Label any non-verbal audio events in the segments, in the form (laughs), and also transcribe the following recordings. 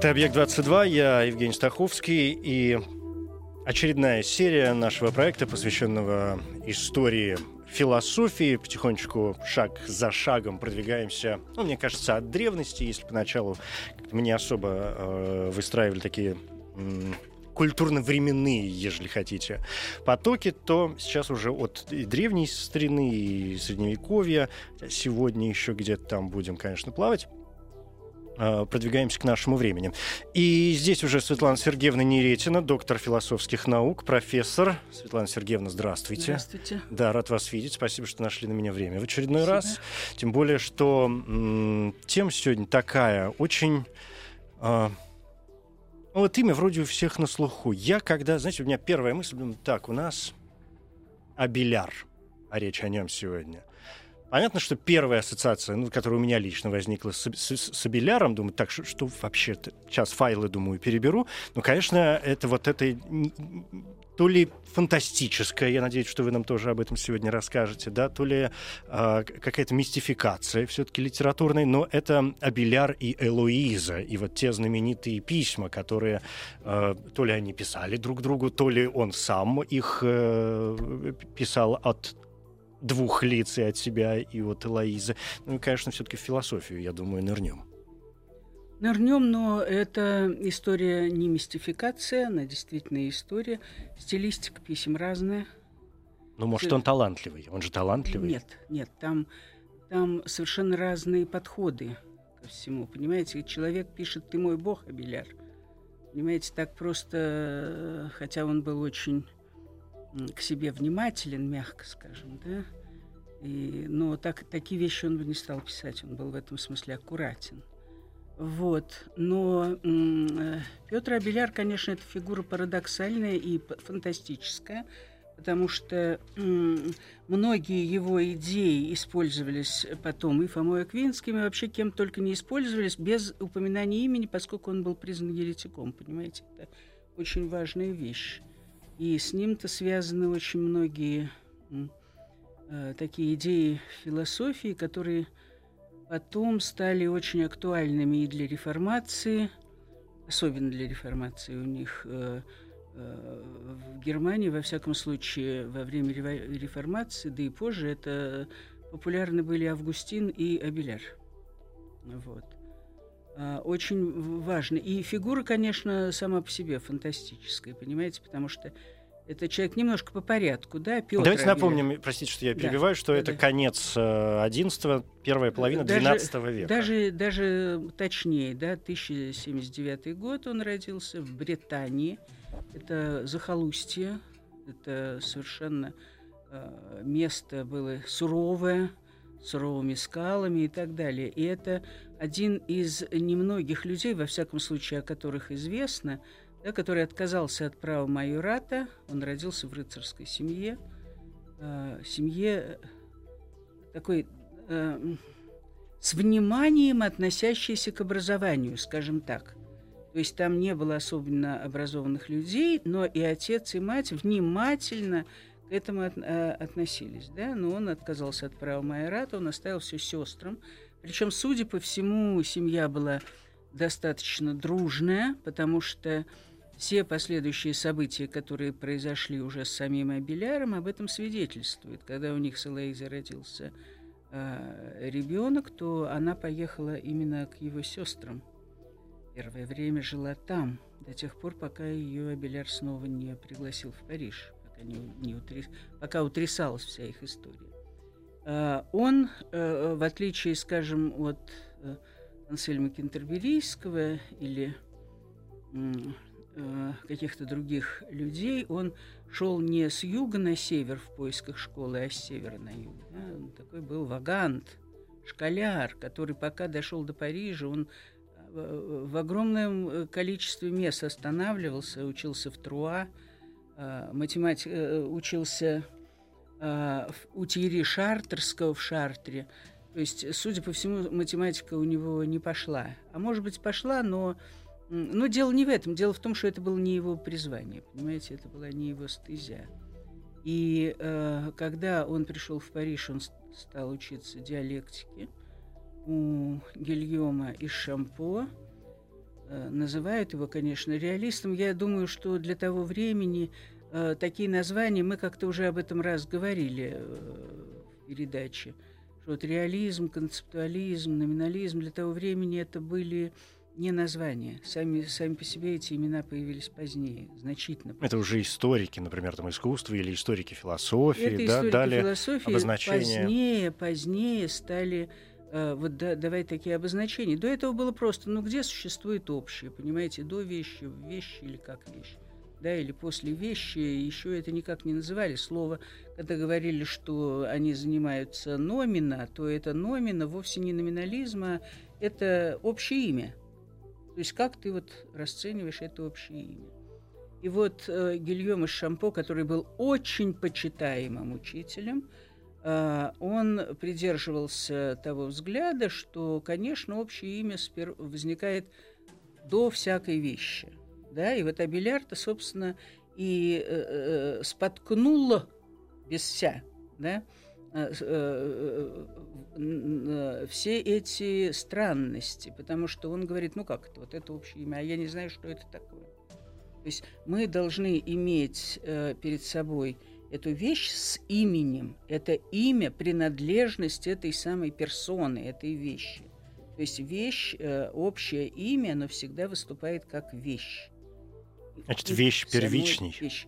Это «Объект-22», я Евгений Стаховский, и очередная серия нашего проекта, посвященного истории философии. Потихонечку, шаг за шагом продвигаемся, ну, мне кажется, от древности, если поначалу мы не особо э, выстраивали такие культурно-временные, ежели хотите, потоки, то сейчас уже от и древней старины, и средневековья, сегодня еще где-то там будем, конечно, плавать, продвигаемся к нашему времени. И здесь уже Светлана Сергеевна Неретина, доктор философских наук, профессор. Светлана Сергеевна, здравствуйте. Здравствуйте. Да, рад вас видеть. Спасибо, что нашли на меня время в очередной Спасибо. раз. Тем более, что м, тема сегодня такая, очень... а, ну, вот имя вроде у всех на слуху. Я когда, знаете, у меня первая мысль, думаю, так, у нас Абеляр, а речь о нем сегодня. Понятно, что первая ассоциация, ну, которая у меня лично возникла с, с, с Абеляром, думаю, так, что, что вообще-то? Сейчас файлы, думаю, переберу. Ну, конечно, это вот это то ли фантастическое, я надеюсь, что вы нам тоже об этом сегодня расскажете, да, то ли к- какая-то мистификация все-таки литературная, но это Абеляр и Элоиза, и вот те знаменитые письма, которые а, то ли они писали друг другу, то ли он сам их э, писал от двух лиц и от себя, и от Элоизы. Ну и, конечно, все-таки в философию, я думаю, нырнем. Нырнем, но это история не мистификация, она действительно история. Стилистика писем разная. Ну, может, он талантливый. Он же талантливый. Нет, нет, там, там совершенно разные подходы ко всему. Понимаете, человек пишет «Ты мой бог, Абеляр». Понимаете, так просто, э, хотя он был очень к себе внимателен, мягко скажем, да, и, но так, такие вещи он бы не стал писать, он был в этом смысле аккуратен. Вот. Но Петр Абеляр, конечно, это фигура парадоксальная и фантастическая, потому что м, многие его идеи использовались потом и Фомой Аквинским, и вообще кем только не использовались, без упоминания имени, поскольку он был признан еретиком, понимаете? Это очень важная вещь. И с ним-то связаны очень многие э, такие идеи философии, которые потом стали очень актуальными и для реформации, особенно для реформации у них э, э, в Германии, во всяком случае, во время реформации, да и позже, это популярны были Августин и Абеляр. Вот. А, Очень важно. И фигура, конечно, сама по себе фантастическая, понимаете, потому что это человек немножко по порядку, да, Петр Давайте Абеляр. напомним, простите, что я Да, перебиваю, что да, это да. конец э, 11 первая половина 12 века. Даже, даже точнее, да, 1079 год он родился в Британии. Это захолустье, это совершенно э, место было суровое, суровыми скалами и так далее. И это один из немногих людей, во всяком случае, о которых известно, да, который отказался от права майората. Он родился в рыцарской семье, э, семье такой э, с вниманием относящейся к образованию, скажем так. То есть там не было особенно образованных людей, но и отец, и мать внимательно к этому от- э, относились. Да? Но он отказался от права майората, он оставил все сестрам. Причем, судя по всему, семья была достаточно дружная, потому что все последующие события, которые произошли уже с самим Абеляром, об этом свидетельствуют. Когда у них с Элоизой родился ребенок, то она поехала именно к его сестрам. Первое время жила там, до тех пор, пока ее Абеляр снова не пригласил в Париж, пока, не, не утри- пока утрясалась вся их история. А, Он, э, в отличие, скажем, от э, Ансельма Кентерберийского или э, каких-то других людей, он шел не с юга на север в поисках школы, а с севера на юг. Он такой был вагант, школяр, который пока дошел до Парижа, он в огромном количестве мест останавливался, учился в Труа, математик, учился у Тири Шартерского в Шартре. То есть, судя по всему, математика у него не пошла. А может быть, пошла, но но дело не в этом. Дело в том, что это было не его призвание. Понимаете, это была не его стезя. И э, когда он пришел в Париж, он стал учиться диалектике у Гильома из Шампо. Э, называют его, конечно, реалистом. Я думаю, что для того времени э, такие названия, мы как-то уже об этом раз говорили э, в передаче, что вот реализм, концептуализм, номинализм для того времени это были не названия. Сами, сами по себе эти имена появились позднее, значительно позднее. Это уже историки, например, там, искусства или историки философии, Это да, историки дали философии обозначение. позднее, позднее стали вот да, давать такие обозначения. До этого было просто, ну где существует общее, понимаете, до вещи, вещи или как вещи, да, или после вещи, еще это никак не называли. Слово, когда говорили, что они занимаются номина, то это номина вовсе не номинализм, а это общее имя. То есть как ты вот расцениваешь это общее имя? И вот э, Гильем из Шампо, который был очень почитаемым учителем, э, он придерживался того взгляда, что, конечно, общее имя возникает до всякой вещи. Да? И вот Абелярда, собственно, и э, э, споткнула без вся, да, Э, э, э, все эти странности, потому что он говорит, ну как это, вот это общее имя, а я не знаю, что это такое. То есть мы должны иметь перед собой эту вещь с именем. Это имя, принадлежность этой самой персоны, этой вещи. То есть вещь, общее имя, оно всегда выступает как вещь. Значит, вещь первичней. Вещь.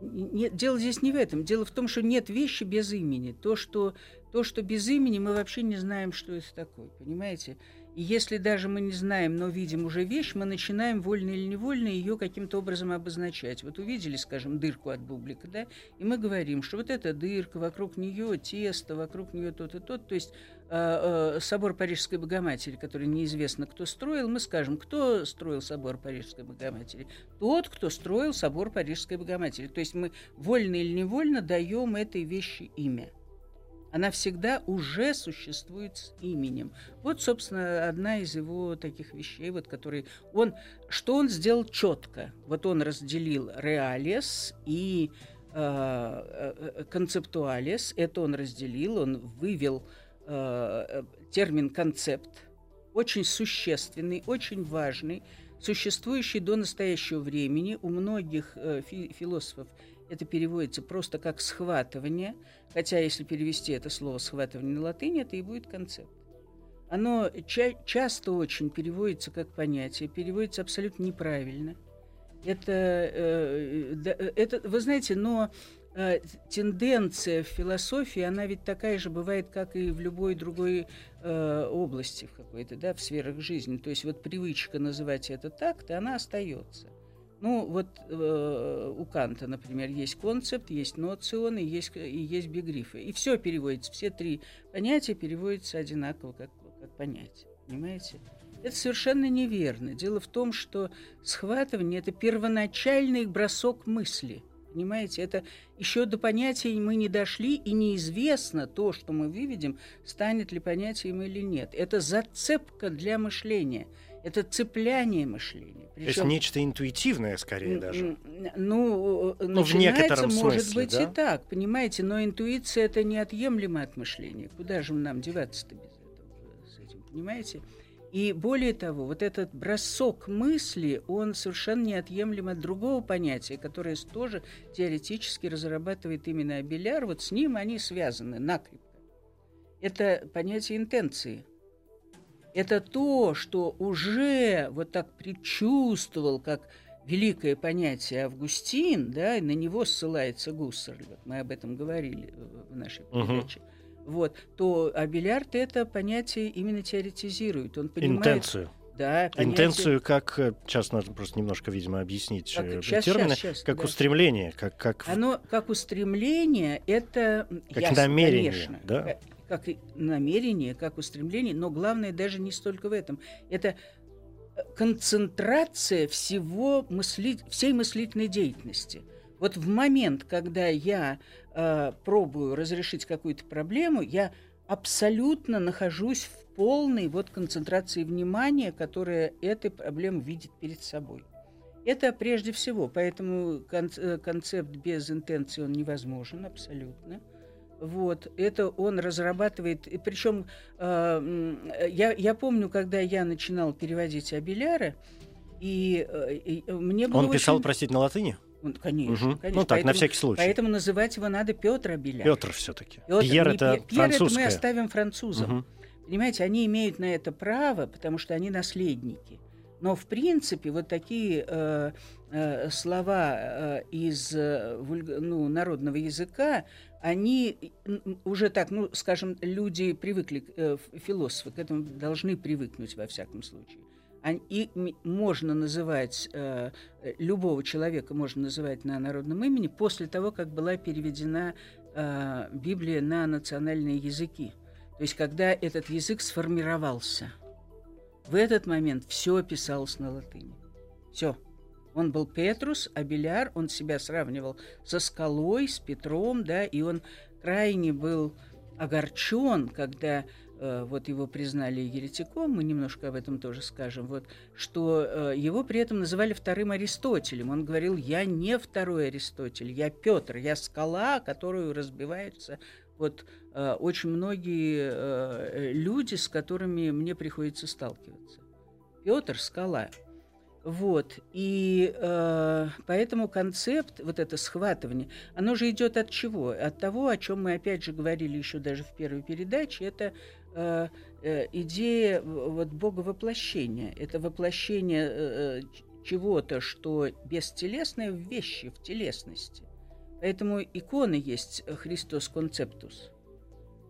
Нет, дело здесь не в этом. Дело в том, что нет вещи без имени. То, что, то, что без имени, мы вообще не знаем, что это такое. Понимаете? И если даже мы не знаем, но видим уже вещь, мы начинаем вольно или невольно ее каким-то образом обозначать. Вот увидели, скажем, дырку от бублика, да, и мы говорим, что вот эта дырка, вокруг нее тесто, вокруг нее тот и тот. То есть э, э, собор Парижской Богоматери, который неизвестно, кто строил, мы скажем, кто строил собор Парижской Богоматери? Тот, кто строил собор Парижской Богоматери. То есть мы вольно или невольно даем этой вещи имя она всегда уже существует с именем. Вот, собственно, одна из его таких вещей, вот, который он, что он сделал четко. Вот он разделил реалис и э, концептуалис. Э, Это он разделил, он вывел э, термин концепт, очень существенный, очень важный, существующий до настоящего времени у многих э, фи философов это переводится просто как схватывание, хотя если перевести это слово схватывание на латынь, это и будет концепт. Оно ча- часто очень переводится как понятие, переводится абсолютно неправильно. Это, э, да, это вы знаете, но э, тенденция в философии, она ведь такая же бывает, как и в любой другой э, области в какой-то, да, в сферах жизни. То есть вот привычка называть это так-то, она остается. Ну, вот э, у Канта, например, есть концепт, есть ноционы, есть, и есть бигрифы. И все переводится, все три понятия переводятся одинаково, как, как понятие. Понимаете? Это совершенно неверно. Дело в том, что схватывание – это первоначальный бросок мысли. Понимаете, это еще до понятия мы не дошли, и неизвестно то, что мы выведем, станет ли понятием или нет. Это зацепка для мышления – это цепляние мышления. Причем, То есть нечто интуитивное, скорее даже. Ну, ну в некотором может смысле, быть да? и так, понимаете, но интуиция это неотъемлемо от мышления. Куда же нам деваться-то без этого, с этим, понимаете? И более того, вот этот бросок мысли, он совершенно неотъемлем от другого понятия, которое тоже теоретически разрабатывает именно Абеляр. Вот с ним они связаны накрепко. Это понятие интенции – это то, что уже вот так предчувствовал, как великое понятие Августин, да, и на него ссылается Гуссерль, вот мы об этом говорили в нашей передаче. Угу. Вот, то Абелярд это понятие именно теоретизирует. Он понимает, Интенцию. Да, понятие... Интенцию как, э, сейчас надо просто немножко, видимо, объяснить как, сейчас, термины, сейчас, сейчас, как да. устремление, как, как... Оно как устремление, это как ясно, намерение, конечно. да? Э, как намерение, как устремление, но главное даже не столько в этом. Это концентрация всего мысли... всей мыслительной деятельности. Вот в момент, когда я э, пробую разрешить какую-то проблему, я абсолютно нахожусь в полной вот концентрации внимания, которая этой проблемы видит перед собой. Это прежде всего, поэтому э, концепт без интенции он невозможен абсолютно. Вот, это он разрабатывает, и причем э, я, я помню, когда я начинал переводить Абеляра, и, э, и мне было Он писал, очень... простите, на латыни? Он, конечно, Угу. конечно. Ну так, поэтому, на всякий случай. Поэтому называть его надо Петр Абеляр. Петр все-таки. Пьер не это Пьер, это мы оставим французам. Мгм. Понимаете, они имеют на это право, потому что они наследники. Но в принципе вот такие э, э, слова э, из э, ну, народного языка, они уже так, ну, скажем, люди привыкли, э, философы к этому должны привыкнуть во всяком случае. И можно называть э, э, любого человека можно называть на народном имени после того, как была переведена э, Библия на национальные языки. То есть когда этот язык сформировался. В этот момент все писалось на латыни. Все. Он был Петрус, Абеляр, он себя сравнивал со скалой, с Петром, да, и он крайне был огорчен, когда э, вот его признали еретиком, мы немножко об этом тоже скажем, вот, что э, его при этом называли вторым Аристотелем. Он говорил, я не второй Аристотель, я Петр, я скала, которую разбиваются вот э, очень многие э, люди, с которыми мне приходится сталкиваться. Петр скала. Вот. И э, поэтому концепт, вот это схватывание, оно же идет от чего? От того, о чем мы опять же говорили еще даже в первой передаче, это э, э, идея вот Бога воплощения. Это воплощение э, ч- чего-то, что бестелесное в вещи, в телесности. Поэтому иконы есть Христос концептус.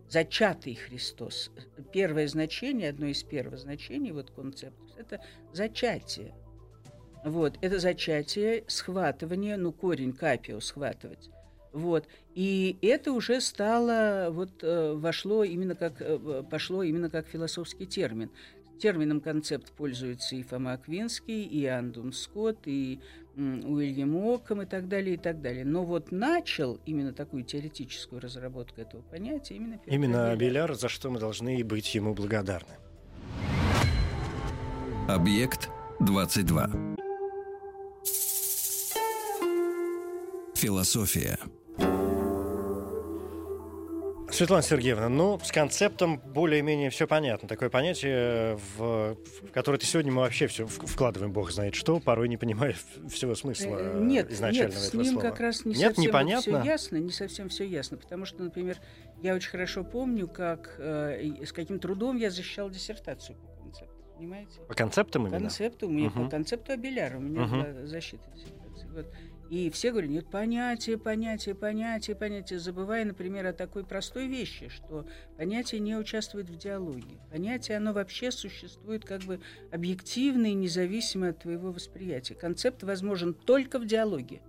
Зачатый Христос. Первое значение, одно из первых значений, вот концептус, это зачатие. Вот, это зачатие, схватывание, ну, корень капио схватывать. Вот. И это уже стало, вот, э, вошло именно как, э, пошло именно как философский термин. Термином концепт пользуется и Фома Аквинский, и Андун Скотт, и Уильям Оккам и так далее, и так далее. Но вот начал именно такую теоретическую разработку этого понятия именно Петр Именно Абеляр. Абеляр, за что мы должны быть ему благодарны. Объект 22. Философия. Светлана Сергеевна, ну, с концептом более-менее все понятно. Такое понятие, в, в которое ты сегодня мы вообще все вкладываем, бог знает что, порой не понимая (laughs) всего смысла Э, Нет, изначального нет, с этого ним слова. как раз не Нет, совсем непонятно? все ясно, не совсем все ясно, потому что, например, я очень хорошо помню, как э, с каким трудом я защищал диссертацию по концепту, понимаете? По концептам По именно? концепту, у меня Мгм. по концепту Абеляра у меня Мгм. была защита диссертации. Вот. И все говорят, нет, понятие, понятие, понятие, понятие, забывая, например, о такой простой вещи, что понятие не участвует в диалоге. Понятие, оно вообще существует как бы объективно и независимо от твоего восприятия. Концепт возможен только в диалоге,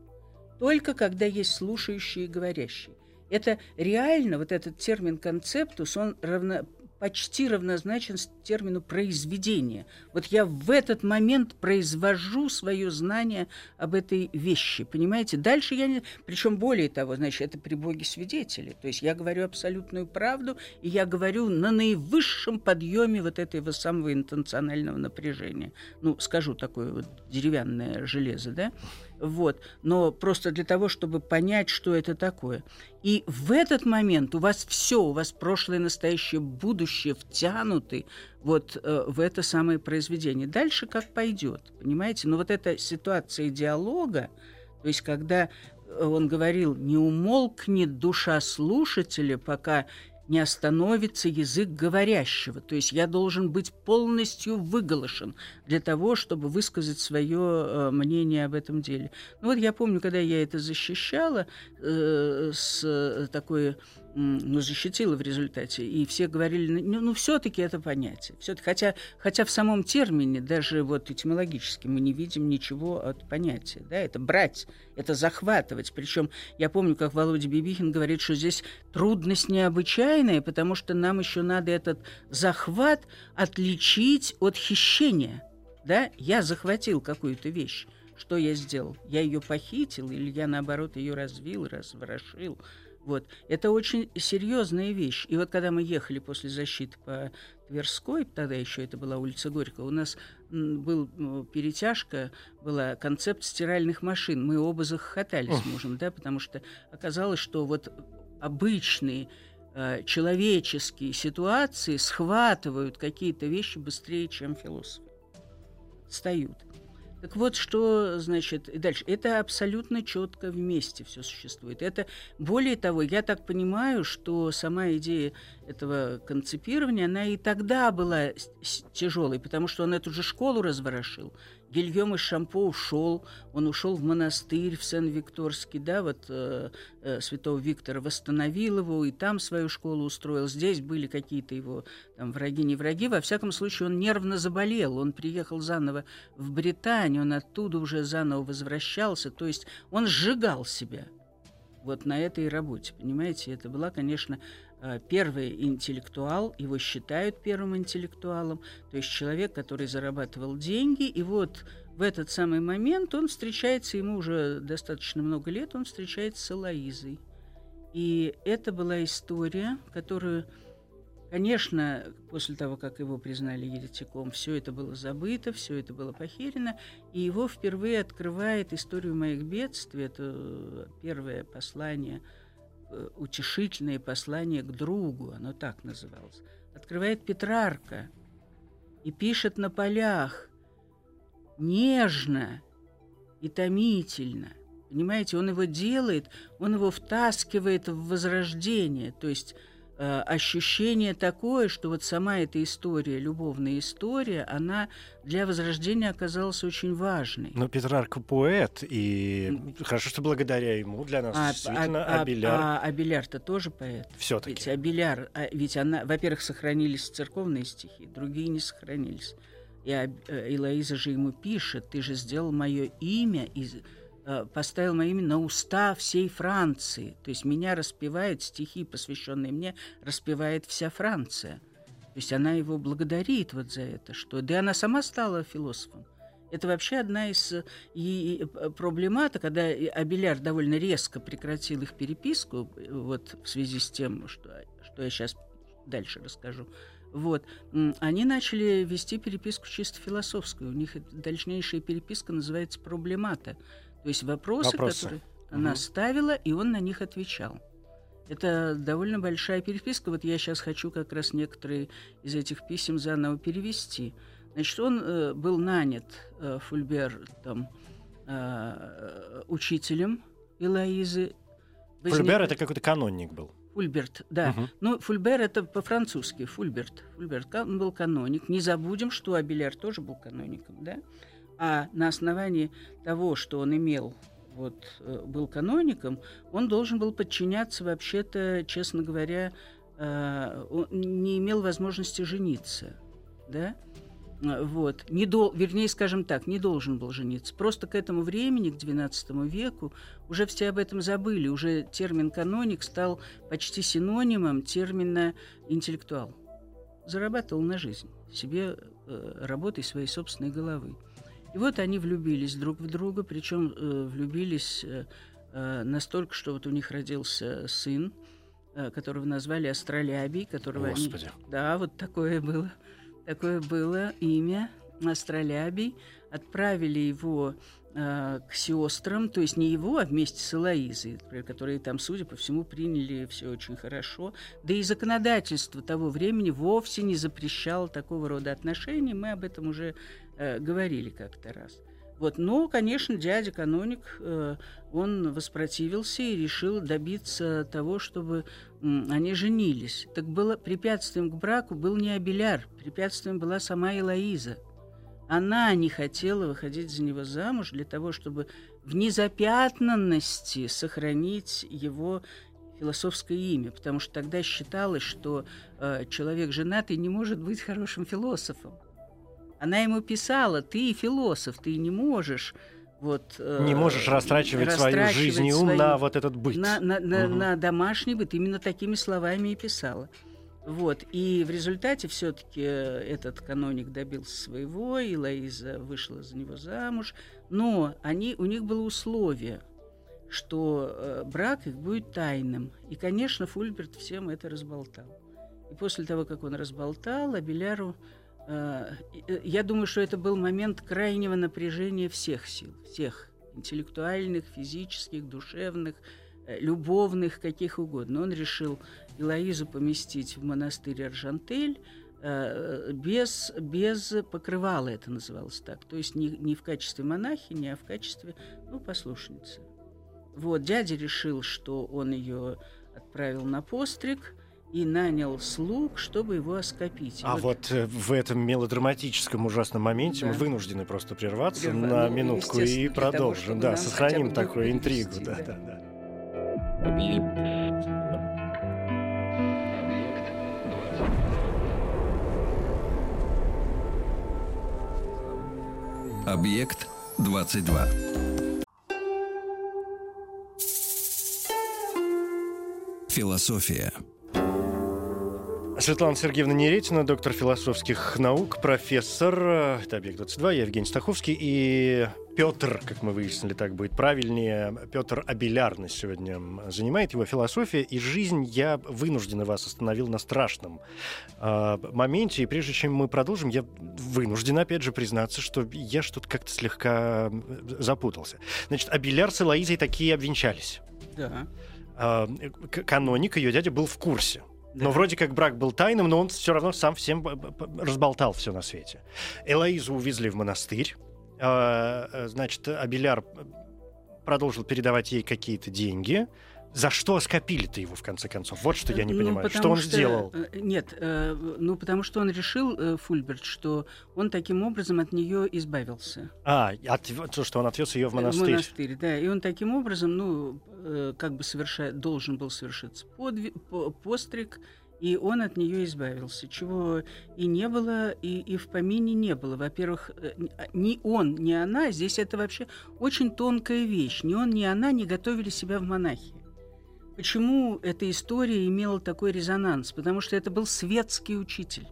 только когда есть слушающие и говорящие. Это реально, вот этот термин концептус, он равно, почти равнозначен термину произведение. Вот я в этот момент произвожу свое знание об этой вещи, понимаете? Дальше я не... Причем более того, значит, это при Боге свидетели. То есть я говорю абсолютную правду, и я говорю на наивысшем подъеме вот этого самого интенционального напряжения. Ну, скажу такое вот деревянное железо, да? Вот. Но просто для того, чтобы понять, что это такое. И в этот момент у вас все, у вас прошлое, настоящее, будущее втянуты вот э, в это самое произведение. Дальше как пойдет, понимаете? Но вот эта ситуация диалога, то есть когда э, он говорил, не умолкнет душа слушателя, пока не остановится язык говорящего. То есть я должен быть полностью выголошен для того, чтобы высказать свое э, мнение об этом деле. Ну вот я помню, когда я это защищала, э, с такой ну, защитила в результате, и все говорили, ну, ну все-таки это понятие. Всё-таки, хотя, хотя в самом термине, даже вот этимологически, мы не видим ничего от понятия. Да? Это брать, это захватывать. Причем я помню, как Володя Бибихин говорит, что здесь трудность необычайная, потому что нам еще надо этот захват отличить от хищения. Да, я захватил какую-то вещь. Что я сделал? Я ее похитил или я, наоборот, ее развил, разворошил? Вот. Это очень серьезная вещь. И вот когда мы ехали после защиты по Тверской, тогда еще это была улица Горького, у нас был перетяжка, была концепт стиральных машин. Мы оба захохотали с мужем, да, потому что оказалось, что вот обычные э, человеческие ситуации схватывают какие-то вещи быстрее, чем философы. Встают. Так вот, что значит дальше? Это абсолютно четко вместе все существует. Это более того, я так понимаю, что сама идея этого концепирования, она и тогда была тяжелой, потому что он эту же школу разворошил. Гильем из Шампо ушел, он ушел в монастырь в Сен-Викторский, да, вот э, э, святого Виктора восстановил его и там свою школу устроил. Здесь были какие-то его там враги, не враги. Во всяком случае, он нервно заболел, он приехал заново в Британию, он оттуда уже заново возвращался, то есть он сжигал себя вот на этой работе, понимаете? Это была, конечно, первый интеллектуал, его считают первым интеллектуалом, то есть человек, который зарабатывал деньги, и вот в этот самый момент он встречается, ему уже достаточно много лет, он встречается с Элоизой. И это была история, которую, конечно, после того, как его признали еретиком, все это было забыто, все это было похерено, и его впервые открывает историю моих бедствий, это первое послание – Э, утешительное послание к другу, оно так называлось, открывает Петрарка и пишет на полях нежно и томительно. Понимаете, он его делает, он его втаскивает в возрождение, то есть Э, ощущение такое, что вот сама эта история, любовная история, она для Возрождения оказалась очень важной. Но Петрарка поэт, и хорошо, что благодаря ему для нас а, действительно а, Абеляр... А, а Абеляр-то тоже поэт. все таки Ведь Абеляр, а, ведь она, во-первых, сохранились церковные стихи, другие не сохранились. И Элоиза э, же ему пишет, ты же сделал мое имя из поставил мое имя на уста всей Франции. То есть меня распевает, стихи, посвященные мне, распевает вся Франция. То есть она его благодарит вот за это, что... Да и она сама стала философом. Это вообще одна из и, и проблематок, когда Абеляр довольно резко прекратил их переписку, вот в связи с тем, что, что я сейчас дальше расскажу. Вот. Они начали вести переписку чисто философскую. У них дальнейшая переписка называется «Проблемата». То есть вопросы, вопросы. которые угу. она ставила, и он на них отвечал. Это довольно большая переписка. Вот я сейчас хочу как раз некоторые из этих писем заново перевести. Значит, он э, был нанят э, Фульбер там, э, учителем Элоизы. Возник... Фульбер это какой-то канонник был. Фульберт, да. Угу. Ну, Фульбер это по-французски. Фульберт. Фульберт он был каноник. Не забудем, что Абеляр тоже был каноником, да. А на основании того, что он имел, вот, э, был каноником, он должен был подчиняться вообще-то, честно говоря, э, он не имел возможности жениться, да? Вот. Не дол, вернее, скажем так, не должен был жениться. Просто к этому времени, к XII веку, уже все об этом забыли. Уже термин «каноник» стал почти синонимом термина «интеллектуал». Зарабатывал на жизнь себе э, работой своей собственной головы. И вот они влюбились друг в друга, причем э, влюбились э, э, настолько, что вот у них родился сын, э, которого назвали Астролябий, которого Господи. они... Да, вот такое было, такое было имя Астролябий. Отправили его э, к сестрам, то есть не его, а вместе с Элоизой, которые там, судя по всему, приняли все очень хорошо. Да и законодательство того времени вовсе не запрещало такого рода отношений. Мы об этом уже э, говорили как-то раз. Вот, но, конечно, дядя каноник, э, он воспротивился и решил добиться того, чтобы они женились. Так было препятствием к браку был не Абеляр, препятствием была сама Элоиза. Она не хотела выходить за него замуж для того, чтобы в незапятнанности сохранить его философское имя, потому что тогда считалось, что э, человек женатый не может быть хорошим философом. Она ему писала, ты философ, ты не можешь вот, э, не можешь растрачивать, растрачивать свою жизнь и ум свою, на вот этот быт. На, на, угу. на домашний быт. Именно такими словами и писала. Вот. И в результате все-таки этот каноник добился своего, и Лоиза вышла за него замуж. Но они, у них было условие, что э, брак их будет тайным. И, конечно, Фульберт всем это разболтал. И после того, как он разболтал, Абеляру э, э, я думаю, что это был момент крайнего напряжения всех сил, всех интеллектуальных, физических, душевных, э, любовных, каких угодно. Он решил Илоизу поместить в монастырь Аржантель, э, без, без покрывала это называлось так. То есть не, не в качестве монахини, а в качестве ну, послушницы. Вот, дядя решил, что он ее отправил на постриг и нанял слуг, чтобы его оскопить. А вот, вот э, в этом мелодраматическом ужасном моменте да. мы вынуждены просто прерваться Прерва... на ну, минутку и продолжим. Того, да, сохраним такую интригу. Да, да, да. Объект 22. Философия. Светлана Сергеевна Неретина, доктор философских наук, профессор. Это «Объект-22», я Евгений Стаховский. И Петр, как мы выяснили, так будет правильнее, Петр Абеляр нас сегодня занимает, его философия и жизнь. Я вынужденно вас остановил на страшном э, моменте. И прежде чем мы продолжим, я вынужден, опять же, признаться, что я что-то как-то слегка запутался. Значит, Абеляр с Элоизой такие обвенчались. Да. Э, каноник, ее дядя, был в курсе. Но вроде как брак был тайным, но он все равно сам всем разболтал все на свете. Элоизу увезли в монастырь. А, э, значит, Абеляр продолжил передавать ей какие-то деньги. За что скопили-то его, в конце концов? Вот что я не ну, понимаю. Что он что, сделал? Э, нет, э, ну потому что он решил, Фульберт, что он таким образом от нее избавился. А, от, то, что он отвез ее в монастырь. В монастырь, да. И он таким образом, ну, как бы соверша... должен был совершиться подви... постриг, и он от нее избавился, чего и не было, и, и в помине не было. Во-первых, э, а, ни он, ни она, здесь это вообще очень тонкая вещь. Ни он, ни она не готовили себя в монахи. Почему эта история имела такой резонанс? Потому что это был светский учитель.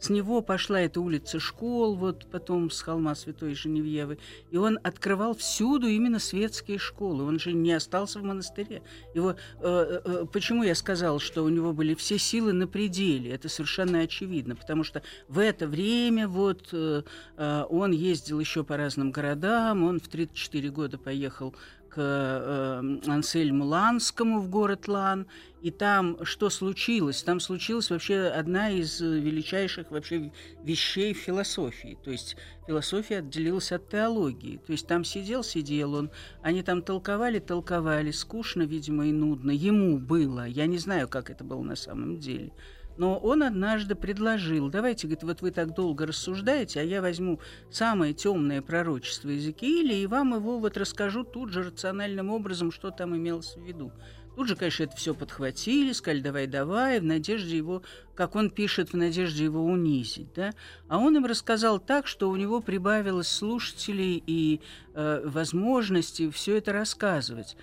С него пошла эта улица школ, вот потом с холма Святой Женевьевы. И он открывал всюду именно светские школы. Он же не остался в монастыре. Его, э, э, почему я сказал, что у него были все силы на пределе? Это совершенно очевидно, потому что в это время вот э, э он ездил еще по разным городам. Он в 34 года поехал к э, Ансельму Ланскому в город Лан. И там что случилось? Там случилась вообще одна из величайших вообще вещей философии. То есть философия отделилась от теологии. То есть там сидел, сидел он, они там толковали, толковали, скучно, видимо, и нудно. Ему было. Я не знаю, как это было на самом деле. Но он однажды предложил, давайте, говорит, вот вы так долго рассуждаете, а я возьму самое темное пророчество Иезекииля и вам его вот расскажу тут же рациональным образом, что там имелось в виду. Тут же, конечно, это все подхватили, сказали, давай, давай, в надежде его, как он пишет, в надежде его унизить. Да? А он им рассказал так, что у него прибавилось слушателей и э, возможностей все это рассказывать.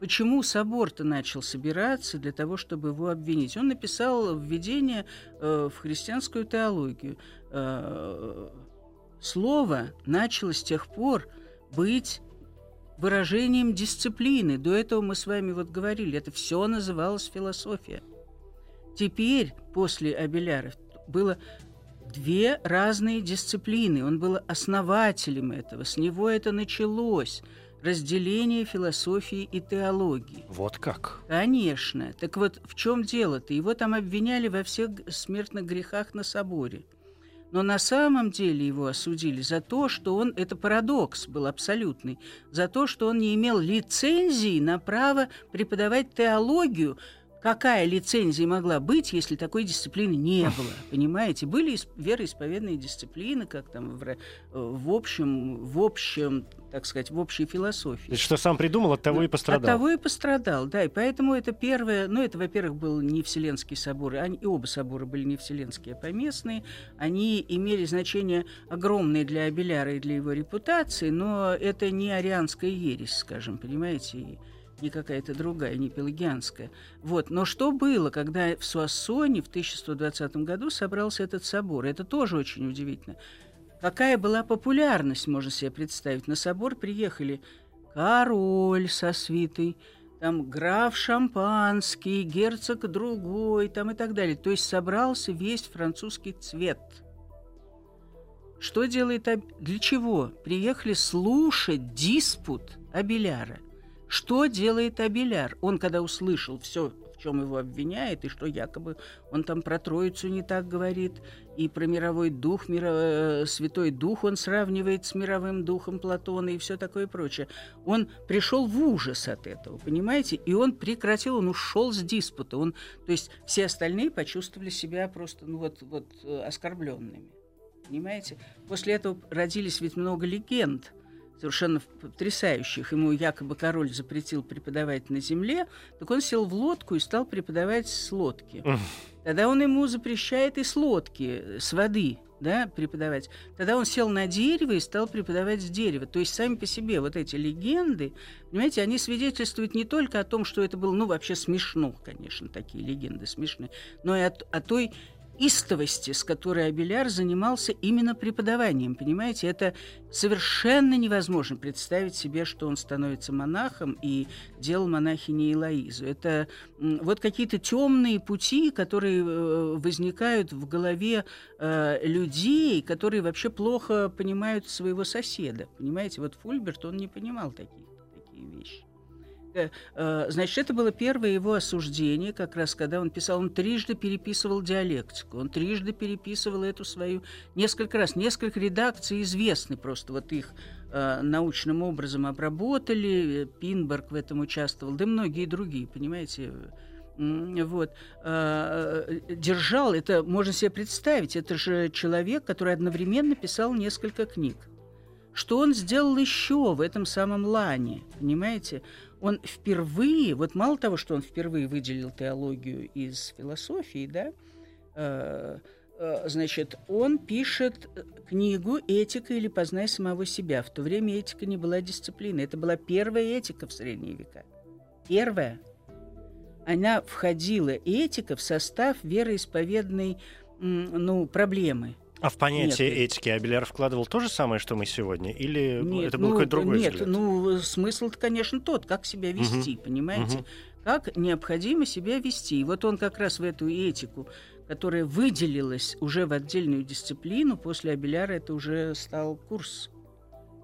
Почему собор-то начал собираться для того, чтобы его обвинить? Он написал введение э, в христианскую теологию. Э, слово начало с тех пор быть выражением дисциплины. До этого мы с вами вот говорили, это все называлось философия. Теперь, после Абеляра, было две разные дисциплины. Он был основателем этого, с него это началось – разделение философии и теологии. Вот как? Конечно. Так вот, в чем дело-то? Его там обвиняли во всех смертных грехах на соборе. Но на самом деле его осудили за то, что он, это парадокс был абсолютный, за то, что он не имел лицензии на право преподавать теологию, какая лицензия могла быть, если такой дисциплины не было, понимаете? Были вероисповедные дисциплины, как там в, в общем, в общем, так сказать, в общей философии. Что сам придумал, от того ну, и пострадал. От того и пострадал, да. И поэтому это первое, ну это, во-первых, был не Вселенский собор, они, и оба собора были не Вселенские, а поместные. Они имели значение огромное для Абеляра и для его репутации, но это не арианская ересь, скажем, понимаете? не какая-то другая, не пелагианская. Вот. Но что было, когда в Суассоне в 1120 году собрался этот собор? Это тоже очень удивительно. Какая была популярность, можно себе представить. На собор приехали король со свитой, там граф шампанский, герцог другой, там и так далее. То есть собрался весь французский цвет. Что делает... Для чего? Приехали слушать диспут Абеляра – что делает Абеляр? Он, когда услышал все, чем его обвиняет, и что якобы он там про Троицу не так говорит, и про мировой дух, миро... Э, святой дух он сравнивает с мировым духом Платона и все такое прочее. Он пришел в ужас от этого, понимаете? И он прекратил, он ушел с диспута. Он... То есть все остальные почувствовали себя просто ну, вот, вот, э, оскорбленными. Понимаете? После этого родились ведь много легенд – совершенно потрясающих. Ему якобы король запретил преподавать на земле, так он сел в лодку и стал преподавать с лодки. Тогда он ему запрещает и с лодки, с воды, да, преподавать. Тогда он сел на дерево и стал преподавать с дерева. То есть сами по себе вот эти легенды, понимаете, они свидетельствуют не только о том, что это было, ну, вообще смешно, конечно, такие легенды смешные, но и о, о той истовости, с которой Абеляр занимался именно преподаванием. Понимаете, это совершенно невозможно представить себе, что он становится монахом и делал монахиней Элоизу. Это вот какие-то темные пути, которые э, возникают в голове э, людей, которые вообще плохо понимают своего соседа. Понимаете, вот Фульберт, он не понимал таких, значит, это было первое его осуждение, как раз когда он писал, он трижды переписывал диалектику, он трижды переписывал эту свою несколько раз, несколько редакций известны просто, вот их э, научным образом обработали, Пинберг в этом участвовал, да многие другие, понимаете, вот, держал, это можно себе представить, это же человек, который одновременно писал несколько книг. Что он сделал еще в этом самом Лане, понимаете? Он впервые, вот мало того, что он впервые выделил теологию из философии, да, э, э, значит, он пишет книгу «Этика или познай самого себя». В то время этика не была дисциплиной. Это была первая этика в средние века. Первая. Она входила, этика, в состав вероисповедной ну, проблемы. А в понятие нет, этики Абеляр вкладывал то же самое, что мы сегодня? Или нет, это был ну, какой-то другой Нет, взгляд? ну, смысл-то, конечно, тот, как себя вести, угу. понимаете? Угу. Как необходимо себя вести. И вот он как раз в эту этику, которая выделилась уже в отдельную дисциплину, после Абеляра это уже стал курс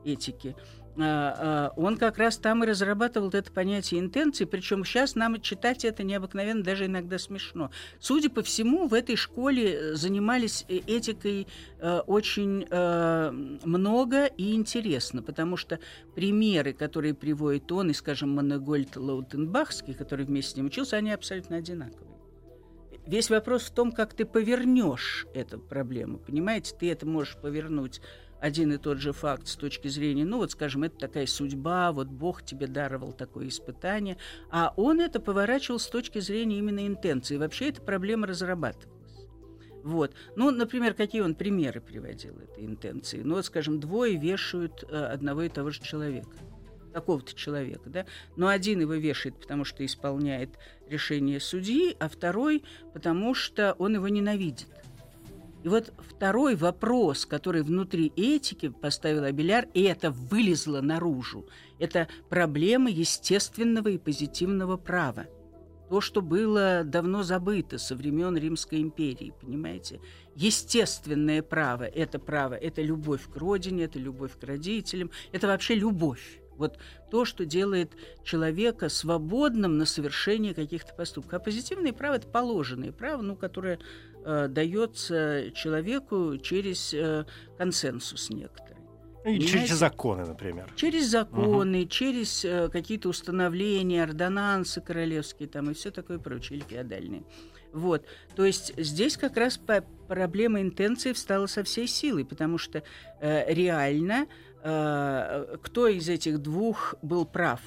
этики. А, а, он как раз там и разрабатывал это понятие интенции, причем сейчас нам читать это необыкновенно, даже иногда смешно. Судя по всему, в этой школе э, занимались э, этикой э, очень много и интересно, потому что примеры, которые приводит он, и, скажем, Монегольд Лаутенбахский, который вместе с ним учился, они абсолютно одинаковые. Весь вопрос в том, как ты повернешь эту проблему. Понимаете, ты это можешь повернуть один и тот же факт с точки зрения, ну вот, скажем, это такая судьба, вот Бог тебе даровал такое испытание, а он это поворачивал с точки зрения именно интенции. Вообще эта проблема разрабатывалась. Вот. Ну, например, какие он примеры приводил этой интенции? Ну, вот, скажем, двое вешают э, одного и того же человека какого-то человека, да, но один его вешает, потому что исполняет решение судьи, а второй, потому что он его ненавидит. И вот второй вопрос, который внутри этики поставил Абеляр, и это вылезло наружу, это проблема естественного и позитивного права. То, что было давно забыто со времен Римской империи, понимаете? Естественное право – это право, это любовь к родине, это любовь к родителям, это вообще любовь. Вот то, что делает человека свободным на совершение каких-то поступков. А позитивное право – это положенное право, ну, которое э, дается человеку через э, консенсус некоторый. И через законы, например. Через законы, угу. через э, какие-то установления, ордонансы королевские там и все такое прочее, или феодальные. Вот. То есть здесь как раз по проблема интенции встала со всей силой, потому что э, реально кто из этих двух был прав?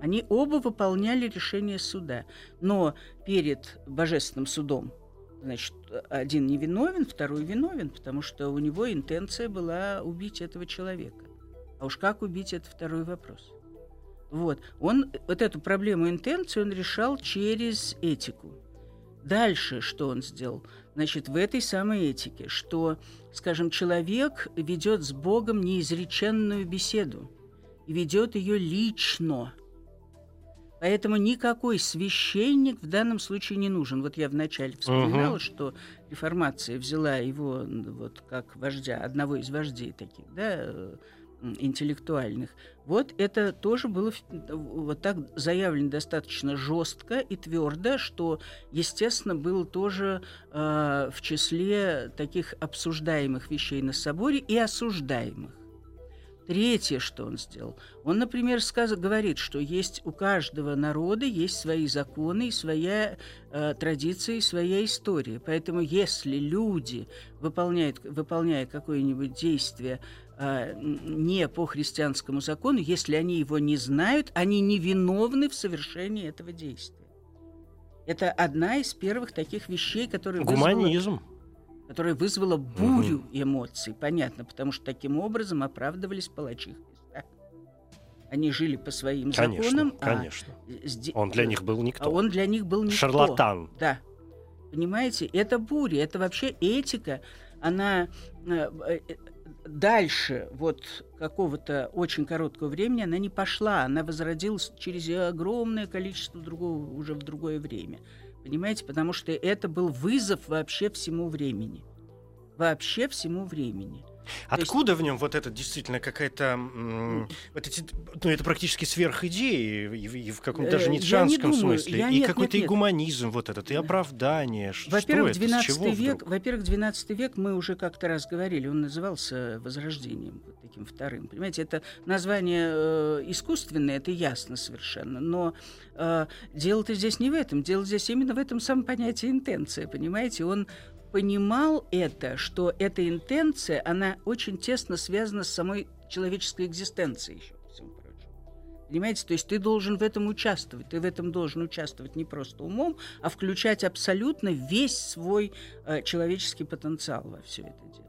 Они оба выполняли решение суда, но перед божественным судом Значит, один невиновен, второй виновен, потому что у него интенция была убить этого человека. А уж как убить, это второй вопрос. Вот. Он вот эту проблему интенции он решал через этику. Дальше что он сделал? Значит, в этой самой этике, что, скажем, человек ведет с Богом неизреченную беседу и ведет ее лично. Поэтому никакой священник в данном случае не нужен. Вот я вначале вспоминала, угу. что реформация взяла его вот как вождя, одного из вождей таких, да, интеллектуальных. Вот это тоже было вот так заявлено достаточно жестко и твердо, что, естественно, было тоже э, в числе таких обсуждаемых вещей на соборе и осуждаемых. Третье, что он сделал, он, например, сказ... говорит, что есть у каждого народа есть свои законы, и своя э, традиция, и своя история. Поэтому если люди выполняют, выполняя какое-нибудь действие, а, не по христианскому закону, если они его не знают, они не виновны в совершении этого действия. Это одна из первых таких вещей, которые Гуманизм. Вызвала, которая вызвала бурю угу. эмоций, понятно, потому что таким образом оправдывались палачи Христа. Они жили по своим конечно, законам. Конечно, а Он для них был никто. А он для них был никто. Шарлатан. Да. Понимаете, это буря, это вообще этика, она э, э, дальше вот какого-то очень короткого времени она не пошла, она возродилась через огромное количество другого уже в другое время. Понимаете, потому что это был вызов вообще всему времени. Вообще всему времени. Откуда есть... в нем вот это действительно какая-то... Вот эти, ну, это практически сверхидеи и, и в каком-то даже ницшанском смысле. Я, и какой-то и гуманизм вот этот, и оправдание. Во-первых, 12 век, во-первых, 12 век мы уже как-то раз говорили, он назывался Возрождением, вот таким вторым. Понимаете, это название э, искусственное, это ясно совершенно, но э, дело-то здесь не в этом, дело здесь именно в этом самом понятии интенция, понимаете, он понимал это, что эта интенция, она очень тесно связана с самой человеческой экзистенцией еще, всему прочему. Понимаете, то есть ты должен в этом участвовать, ты в этом должен участвовать не просто умом, а включать абсолютно весь свой э, человеческий потенциал во все это дело.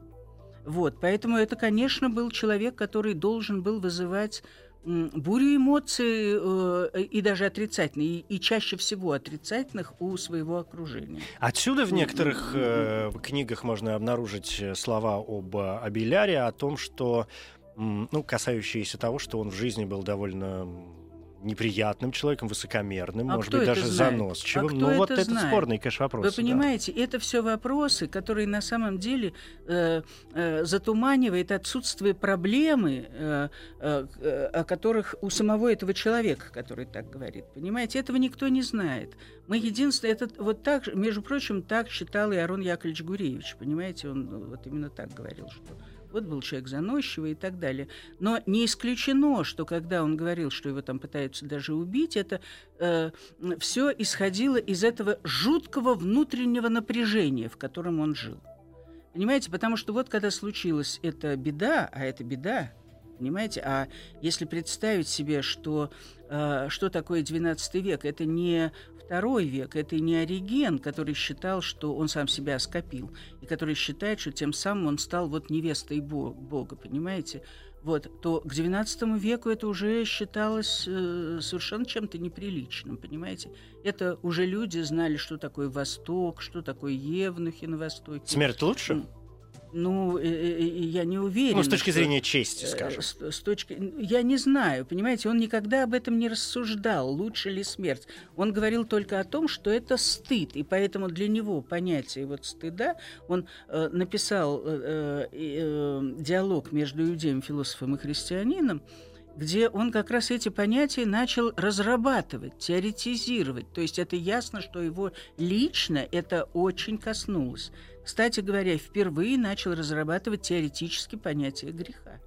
Вот, поэтому это, конечно, был человек, который должен был вызывать бурю эмоций э, и даже отрицательных, и, и чаще всего отрицательных у своего окружения. Отсюда в некоторых э, книгах можно обнаружить э, слова об Абеляре, о том, что, ну, касающиеся того, что он в жизни был довольно неприятным человеком, высокомерным, а может быть, даже знает? заносчивым. А ну, вот это, это спорный, конечно, вопрос. Вы понимаете, да. это все вопросы, которые на самом деле э, э, затуманивает отсутствие проблемы, э, э, о которых у самого этого человека, который так говорит. Понимаете, этого никто не знает. Мы единственное, это вот так, между прочим, так считал и Арон Яковлевич Гуревич. Понимаете, он вот именно так говорил, что вот был человек заносчивый и так далее. Но не исключено, что когда он говорил, что его там пытаются даже убить, это э, все исходило из этого жуткого внутреннего напряжения, в котором он жил. Понимаете, потому что вот когда случилась эта беда, а это беда, понимаете, а если представить себе, что э, что такое XII век, это не второй век. Это не Ориген, который считал, что он сам себя скопил, и который считает, что тем самым он стал вот невестой Бога, понимаете? Вот, то к XII веку это уже считалось э, совершенно чем-то неприличным, понимаете? Это уже люди знали, что такое Восток, что такое евнухи на Востоке. Смерть лучше? Ну, э, э, э, я не уверен. Ну, с точки зрения чести, скажем. С, с точки... Я не знаю, понимаете, он никогда об этом не рассуждал, лучше ли смерть. Он говорил только о том, что это стыд, и поэтому для него понятие вот стыда, он э, написал э, э, диалог между иудеем, философом и христианином, где он как раз эти понятия начал разрабатывать, теоретизировать. То есть это ясно, что его лично это очень коснулось. Кстати говоря, впервые начал разрабатывать теоретически понятие греха.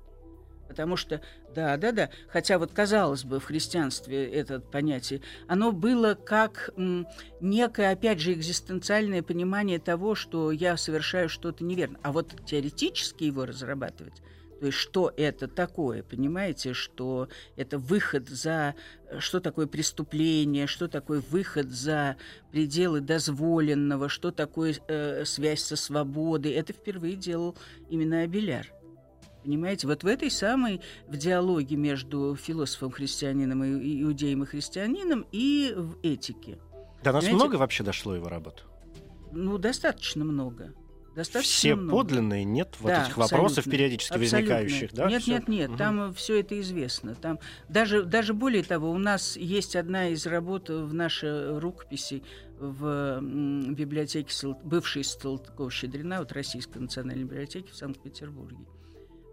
Потому что, да, да, да, хотя вот казалось бы в христианстве это понятие, оно было как м, некое, опять же, экзистенциальное понимание того, что я совершаю что-то неверно. А вот теоретически его разрабатывать, то есть что это такое, понимаете, что это выход за... Что такое преступление, что такое выход за пределы дозволенного, что такое э, связь со свободой. Это впервые делал именно Абеляр. Понимаете, вот в этой самой, в диалоге между философом-христианином и иудеем и христианином и в этике. До нас Понимаете? много вообще дошло его работ? Ну, достаточно много. Достаточно Все много. подлинные, нет вот Да, этих вопросов абсолютно. периодически Абсолютно. возникающих, да? Нет, Всё? нет, нет, Мгм. там все это известно. Там даже, даже более того, у нас есть одна из работ в нашей рукописи в библиотеке бывшей Салтыкова-Щедрина, вот Российской национальной библиотеки в Санкт-Петербурге.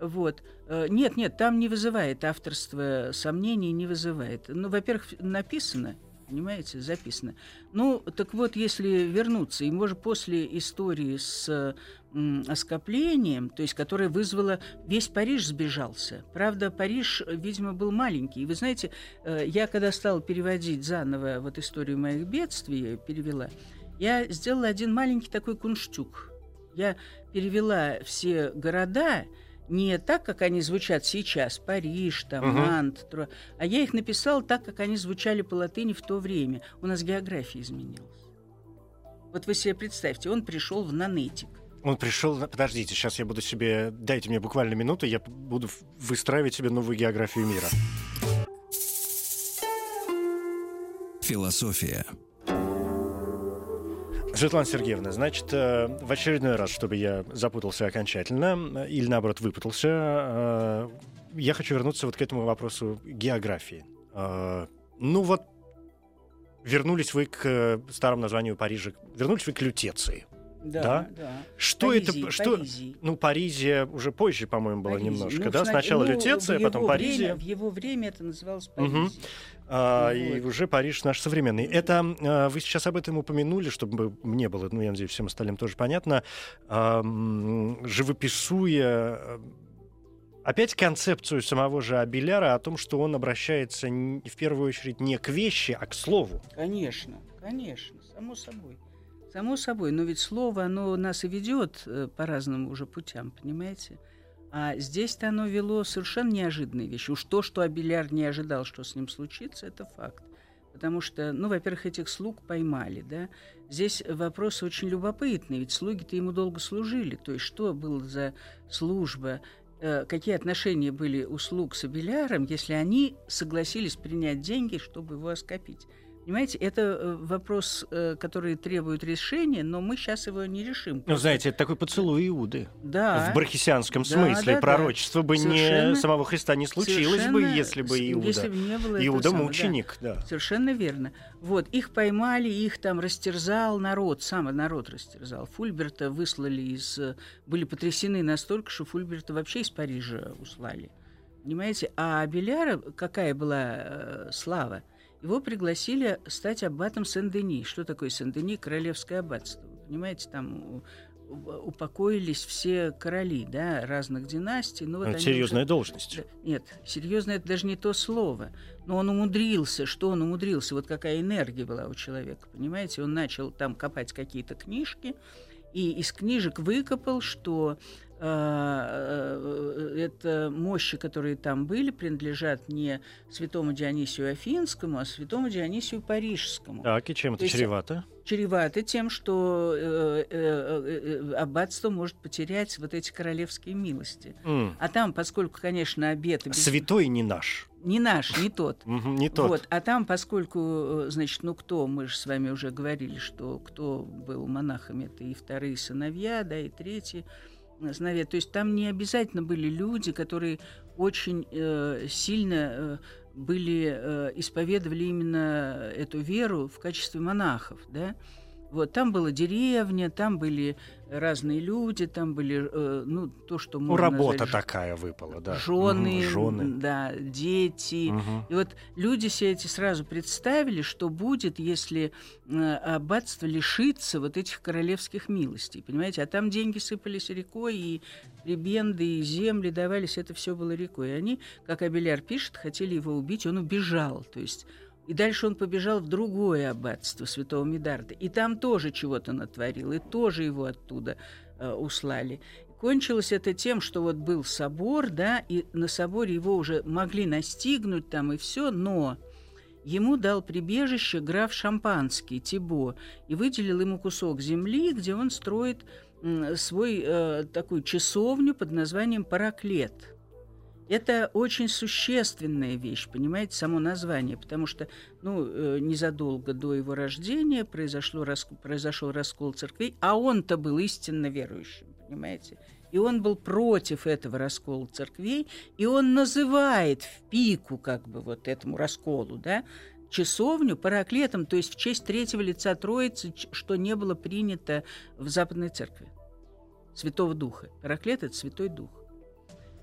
Вот. Э, Нет, нет, там не вызывает авторство сомнений, не вызывает. Ну, во-первых, написано, понимаете, записано. Ну, так вот, если вернуться, и может после истории с оскоплением, то есть которая вызвала... Весь Париж сбежался. Правда, Париж, видимо, был маленький. И вы знаете, э, я когда стала переводить заново вот историю моих бедствий, перевела, я сделала один маленький такой кунштюк. Я перевела все города не так, как они звучат сейчас, Париж, там, Мгм. Нант, Тро- а я их написала так, как они звучали по латыни в то время. У нас география изменилась. Вот вы себе представьте, он пришел в Нанетик. Он пришел... Подождите, сейчас я буду себе... Дайте мне буквально минуту, я буду выстраивать себе новую географию мира. Философия. Светлана Сергеевна, значит, э, в очередной раз, чтобы я запутался окончательно, э, или наоборот выпутался, э, я хочу вернуться вот к этому вопросу географии. Ну вот, вернулись вы к старому названию Парижа, вернулись вы к Лютеции. Да? да. Что Паризий, это... Что, Паризий. ну, Паризия уже позже, по-моему, было Паризий. немножко, Ну, да? сна- Сначала ну, Лютеция, потом Паризия. время- в его время это называлось Мгм. Паризий. А, и Вот. уже Париж наш современный. Это а, вы сейчас об этом упомянули, чтобы мне было, ну, я надеюсь, всем остальным тоже понятно, а, живописуя э, опять концепцию самого же Абеляра о том, что он обращается в первую очередь не к вещи, а к слову. Конечно, конечно, само собой. Само собой, но ведь слово, оно нас и ведет э, по разным уже путям, понимаете? А здесь-то оно вело совершенно неожиданные вещи. Уж то, что Абеляр не ожидал, что с ним случится, это факт. Потому что, ну, во-первых, этих слуг поймали, да. Здесь вопрос очень любопытный, ведь слуги-то ему долго служили. То есть что было за служба, э, какие отношения были у слуг с Абеляром, если они согласились принять деньги, чтобы его оскопить. Понимаете, это э, вопрос, э, который требует решения, но мы сейчас его не решим. Ну, знаете, это такой поцелуй Иуды. да, В бархисянском Да, смысле. да, да. Пророчество бы не Совершенно- самого Христа не случилось бы, если бы Иуда. Если бы не было этого Иуда да. мученик, да. Совершенно верно. Вот, их поймали, их там растерзал народ, сам народ растерзал. Фульберта выслали из... Были потрясены настолько, что Фульберта вообще из Парижа услали. Понимаете? А Беляра, какая была э, слава, его пригласили стать аббатом Сен-Дени. Что такое Сен-Дени? Королевское аббатство. Понимаете, там упокоились все короли, да, разных династий. Ну, вот это серьезная уже- должность. Нет, серьезно, это даже не то слово. Но он умудрился, что он умудрился, вот какая энергия была у человека, понимаете? Он начал там копать какие-то книжки, и из книжек выкопал, что это мощи, которые там были, принадлежат не святому Дионисию Афинскому, а святому Дионисию Парижскому Так, и чем это То есть- чревато? чреваты тем, что э, э, э, э, аббатство может потерять вот эти королевские милости. М. А там, поскольку, конечно, обед обез- Святой не наш. не наш, не тот. (laughs) Не тот. Вот, а там, поскольку, э, значит, ну кто, мы же с вами уже говорили, что кто был монахами, это и вторые сыновья, да, и третьи сыновья. То есть там не обязательно были люди, которые очень э, сильно э, были, э, исповедовали именно эту веру в качестве монахов, да. Вот, там была деревня, там были разные люди, там были, э, ну, то, что Ну, можно работа назвать такая выпала, да. жены, Мгм, жены. да, дети. Мгм. И вот люди себе эти сразу представили, что будет, если э, аббатство лишится вот этих королевских милостей, понимаете? А там деньги сыпались рекой, и прибенды, и земли давались, это все было рекой. И они, как Абеляр пишет, хотели его убить, он убежал, то есть... И дальше он побежал в другое аббатство святого Медарда. И там тоже чего-то натворил, и тоже его оттуда э, услали. Кончилось это тем, что вот был собор, да, и на соборе его уже могли настигнуть там и все, но ему дал прибежище граф Шампанский, Тибо, и выделил ему кусок земли, где он строит свой э, такую часовню под названием Параклет. Это очень существенная вещь, понимаете, само название, потому что ну, э, незадолго до его рождения произошло, произошел раскол церквей, а он-то был истинно верующим, понимаете. И он был против этого раскола церквей, и он называет в пику как бы вот этому расколу, да, часовню параклетом, то есть в честь третьего лица Троицы, что не было принято в Западной Церкви. Святого Духа. Параклет – это Святой Дух.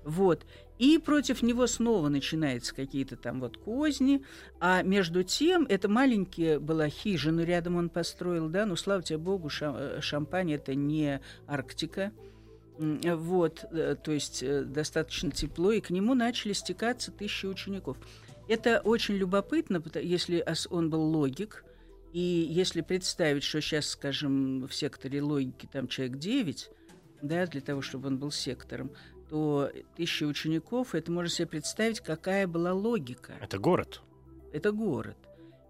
Вот. И против него снова начинаются какие-то там вот козни. А между тем, это маленькие была хижина, рядом он построил, да, ну, слава тебе Богу, Шампань – это не Арктика. Вот, э, то есть э, достаточно тепло, и к нему начали стекаться тысячи учеников. Это очень любопытно, если он был логик, и если представить, что сейчас, скажем, в секторе логики там человек 9, да, для того, чтобы он был сектором, то тысячи учеников, это можно себе представить, какая была логика. Это город. Это город.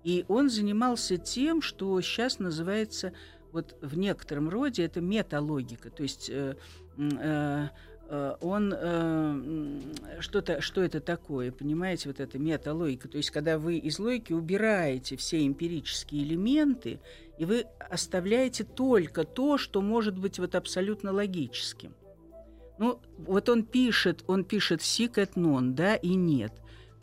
И он занимался тем, что сейчас называется, вот в некотором роде, это металогика. То есть э, э, э он э, что-то, что это такое, понимаете, вот эта металогика. То есть, когда вы из логики убираете все эмпирические элементы, и вы оставляете только то, что может быть вот абсолютно логическим. Ну, вот он пишет, он пишет сик et non, да, и нет.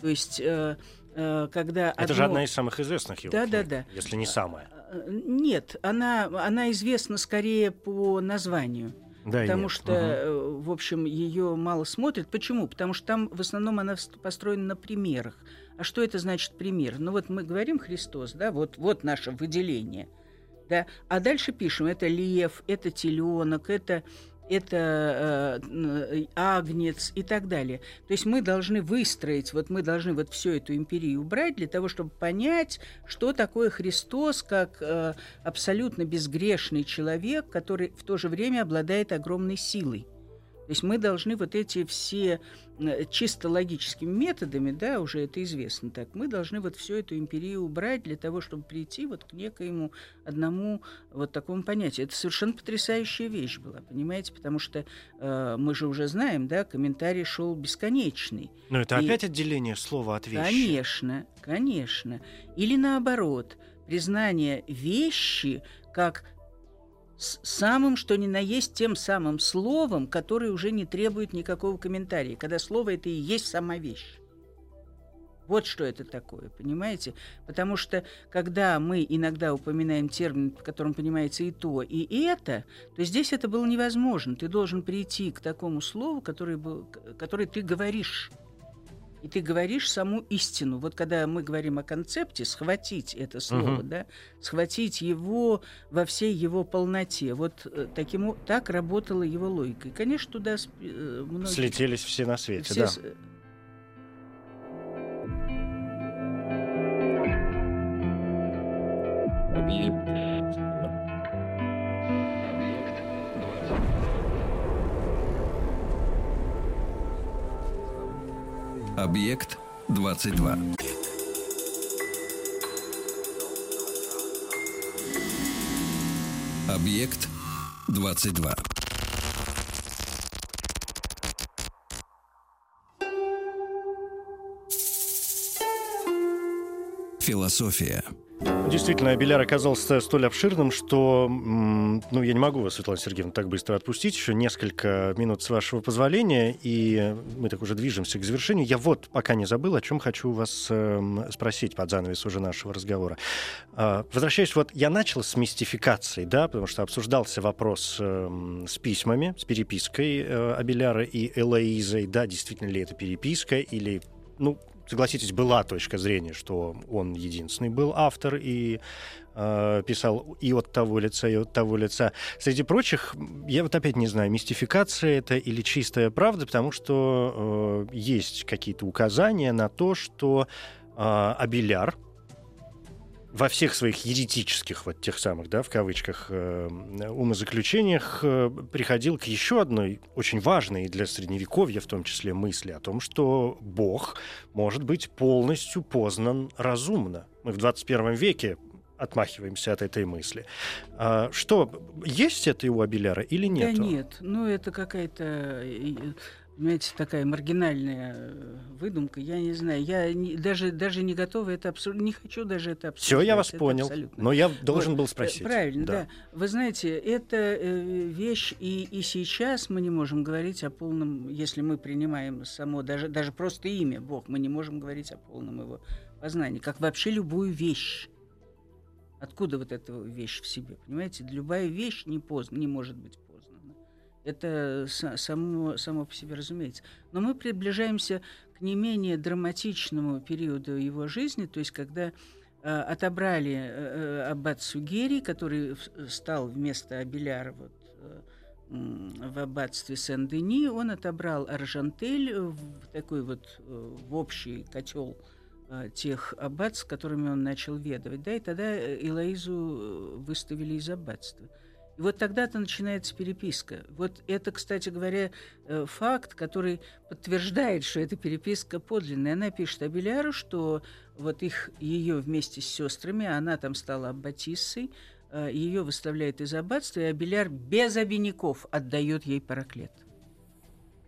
То есть, э, э, когда... Это одно... же одна из самых известных его да, книг, да, да. если не самая. Э, нет, она, она известна скорее по названию. Да потому нет. что, угу. в общем, ее мало смотрят. Почему? Потому что там в основном она построена на примерах. А что это значит пример? Ну вот мы говорим Христос, да, вот, вот наше выделение. Да? А дальше пишем, это лев, это теленок, это это э, агнец и так далее. То есть мы должны выстроить, вот мы должны вот всю эту империю убрать для того, чтобы понять, что такое Христос как э, абсолютно безгрешный человек, который в то же время обладает огромной силой. То есть мы должны вот эти все э, чисто логическими методами, да, уже это известно так, мы должны вот всю эту империю убрать для того, чтобы прийти вот к некоему одному вот такому понятию. Это совершенно потрясающая вещь была, понимаете, потому что э, мы же уже знаем, да, комментарий шел бесконечный. Но это И... опять отделение слова от вещи. Конечно, конечно. Или наоборот, признание вещи как с самым, что ни на есть, тем самым словом, которое уже не требует никакого комментария, когда слово это и есть сама вещь. Вот что это такое, понимаете? Потому что когда мы иногда упоминаем термин, в котором понимается и то, и это, то здесь это было невозможно. Ты должен прийти к такому слову, который, был, который ты говоришь и ты говоришь саму истину. Вот когда мы говорим о концепте, схватить это слово, угу. да, схватить его во всей его полноте. Вот э, таким, так работала его логика. И, конечно, туда э, многие... Слетелись все на свете, все... да. Объект 22. Объект 22. Философия. Действительно, Беляр оказался столь обширным, что ну, я не могу вас, Светлана Сергеевна, так быстро отпустить. Еще несколько минут с вашего позволения, и мы так уже движемся к завершению. Я вот пока не забыл, о чем хочу вас э, спросить под занавес уже нашего разговора. Э, возвращаясь, вот я начал с мистификации, да, потому что обсуждался вопрос э, с письмами, с перепиской э, Абеляра и Элоизой. Да, действительно ли это переписка или ну, согласитесь, была точка зрения, что он единственный был автор и э, писал и от того лица, и от того лица. Среди прочих, я вот опять не знаю, мистификация это или чистая правда, потому что э, есть какие-то указания на то, что э, Абеляр, во всех своих еретических, вот тех самых, да, в кавычках, э, умозаключениях э, приходил к еще одной очень важной для Средневековья, в том числе, мысли о том, что Бог может быть полностью познан разумно. Мы в 21 веке отмахиваемся от этой мысли. А, что, есть это у Абеляра или нет? Да нет, ну это какая-то понимаете, такая маргинальная э, выдумка, я не знаю, я не, даже, даже не готова это обсуждать, не хочу даже это обсуждать. Все, я вас это понял, абсолютно. но я должен вот, был э, спросить. Правильно, да. да. Вы знаете, это э, вещь, и, и сейчас мы не можем говорить о полном, если мы принимаем само, даже, даже просто имя Бог, мы не можем говорить о полном его познании, как вообще любую вещь. Откуда вот эта вещь в себе, понимаете? Любая вещь не, поздно, не может быть это само, само по себе разумеется. Но мы приближаемся к не менее драматичному периоду его жизни, то есть когда э, отобрали э, э аббат Сугери, который стал вместо Абеляра вот, э, в аббатстве Сен-Дени, он отобрал Аржантель в такой вот э, в общий котел э, тех аббат, с которыми он начал ведовать, да, и тогда Илоизу выставили из аббатства. И вот тогда-то начинается переписка. Вот это, кстати говоря, э, факт, который подтверждает, что эта переписка подлинная. Она пишет Абеляру, что вот их, ее вместе с сестрами, она там стала аббатиссой, э, ее выставляет из аббатства, и Абеляр без обиняков отдает ей параклет.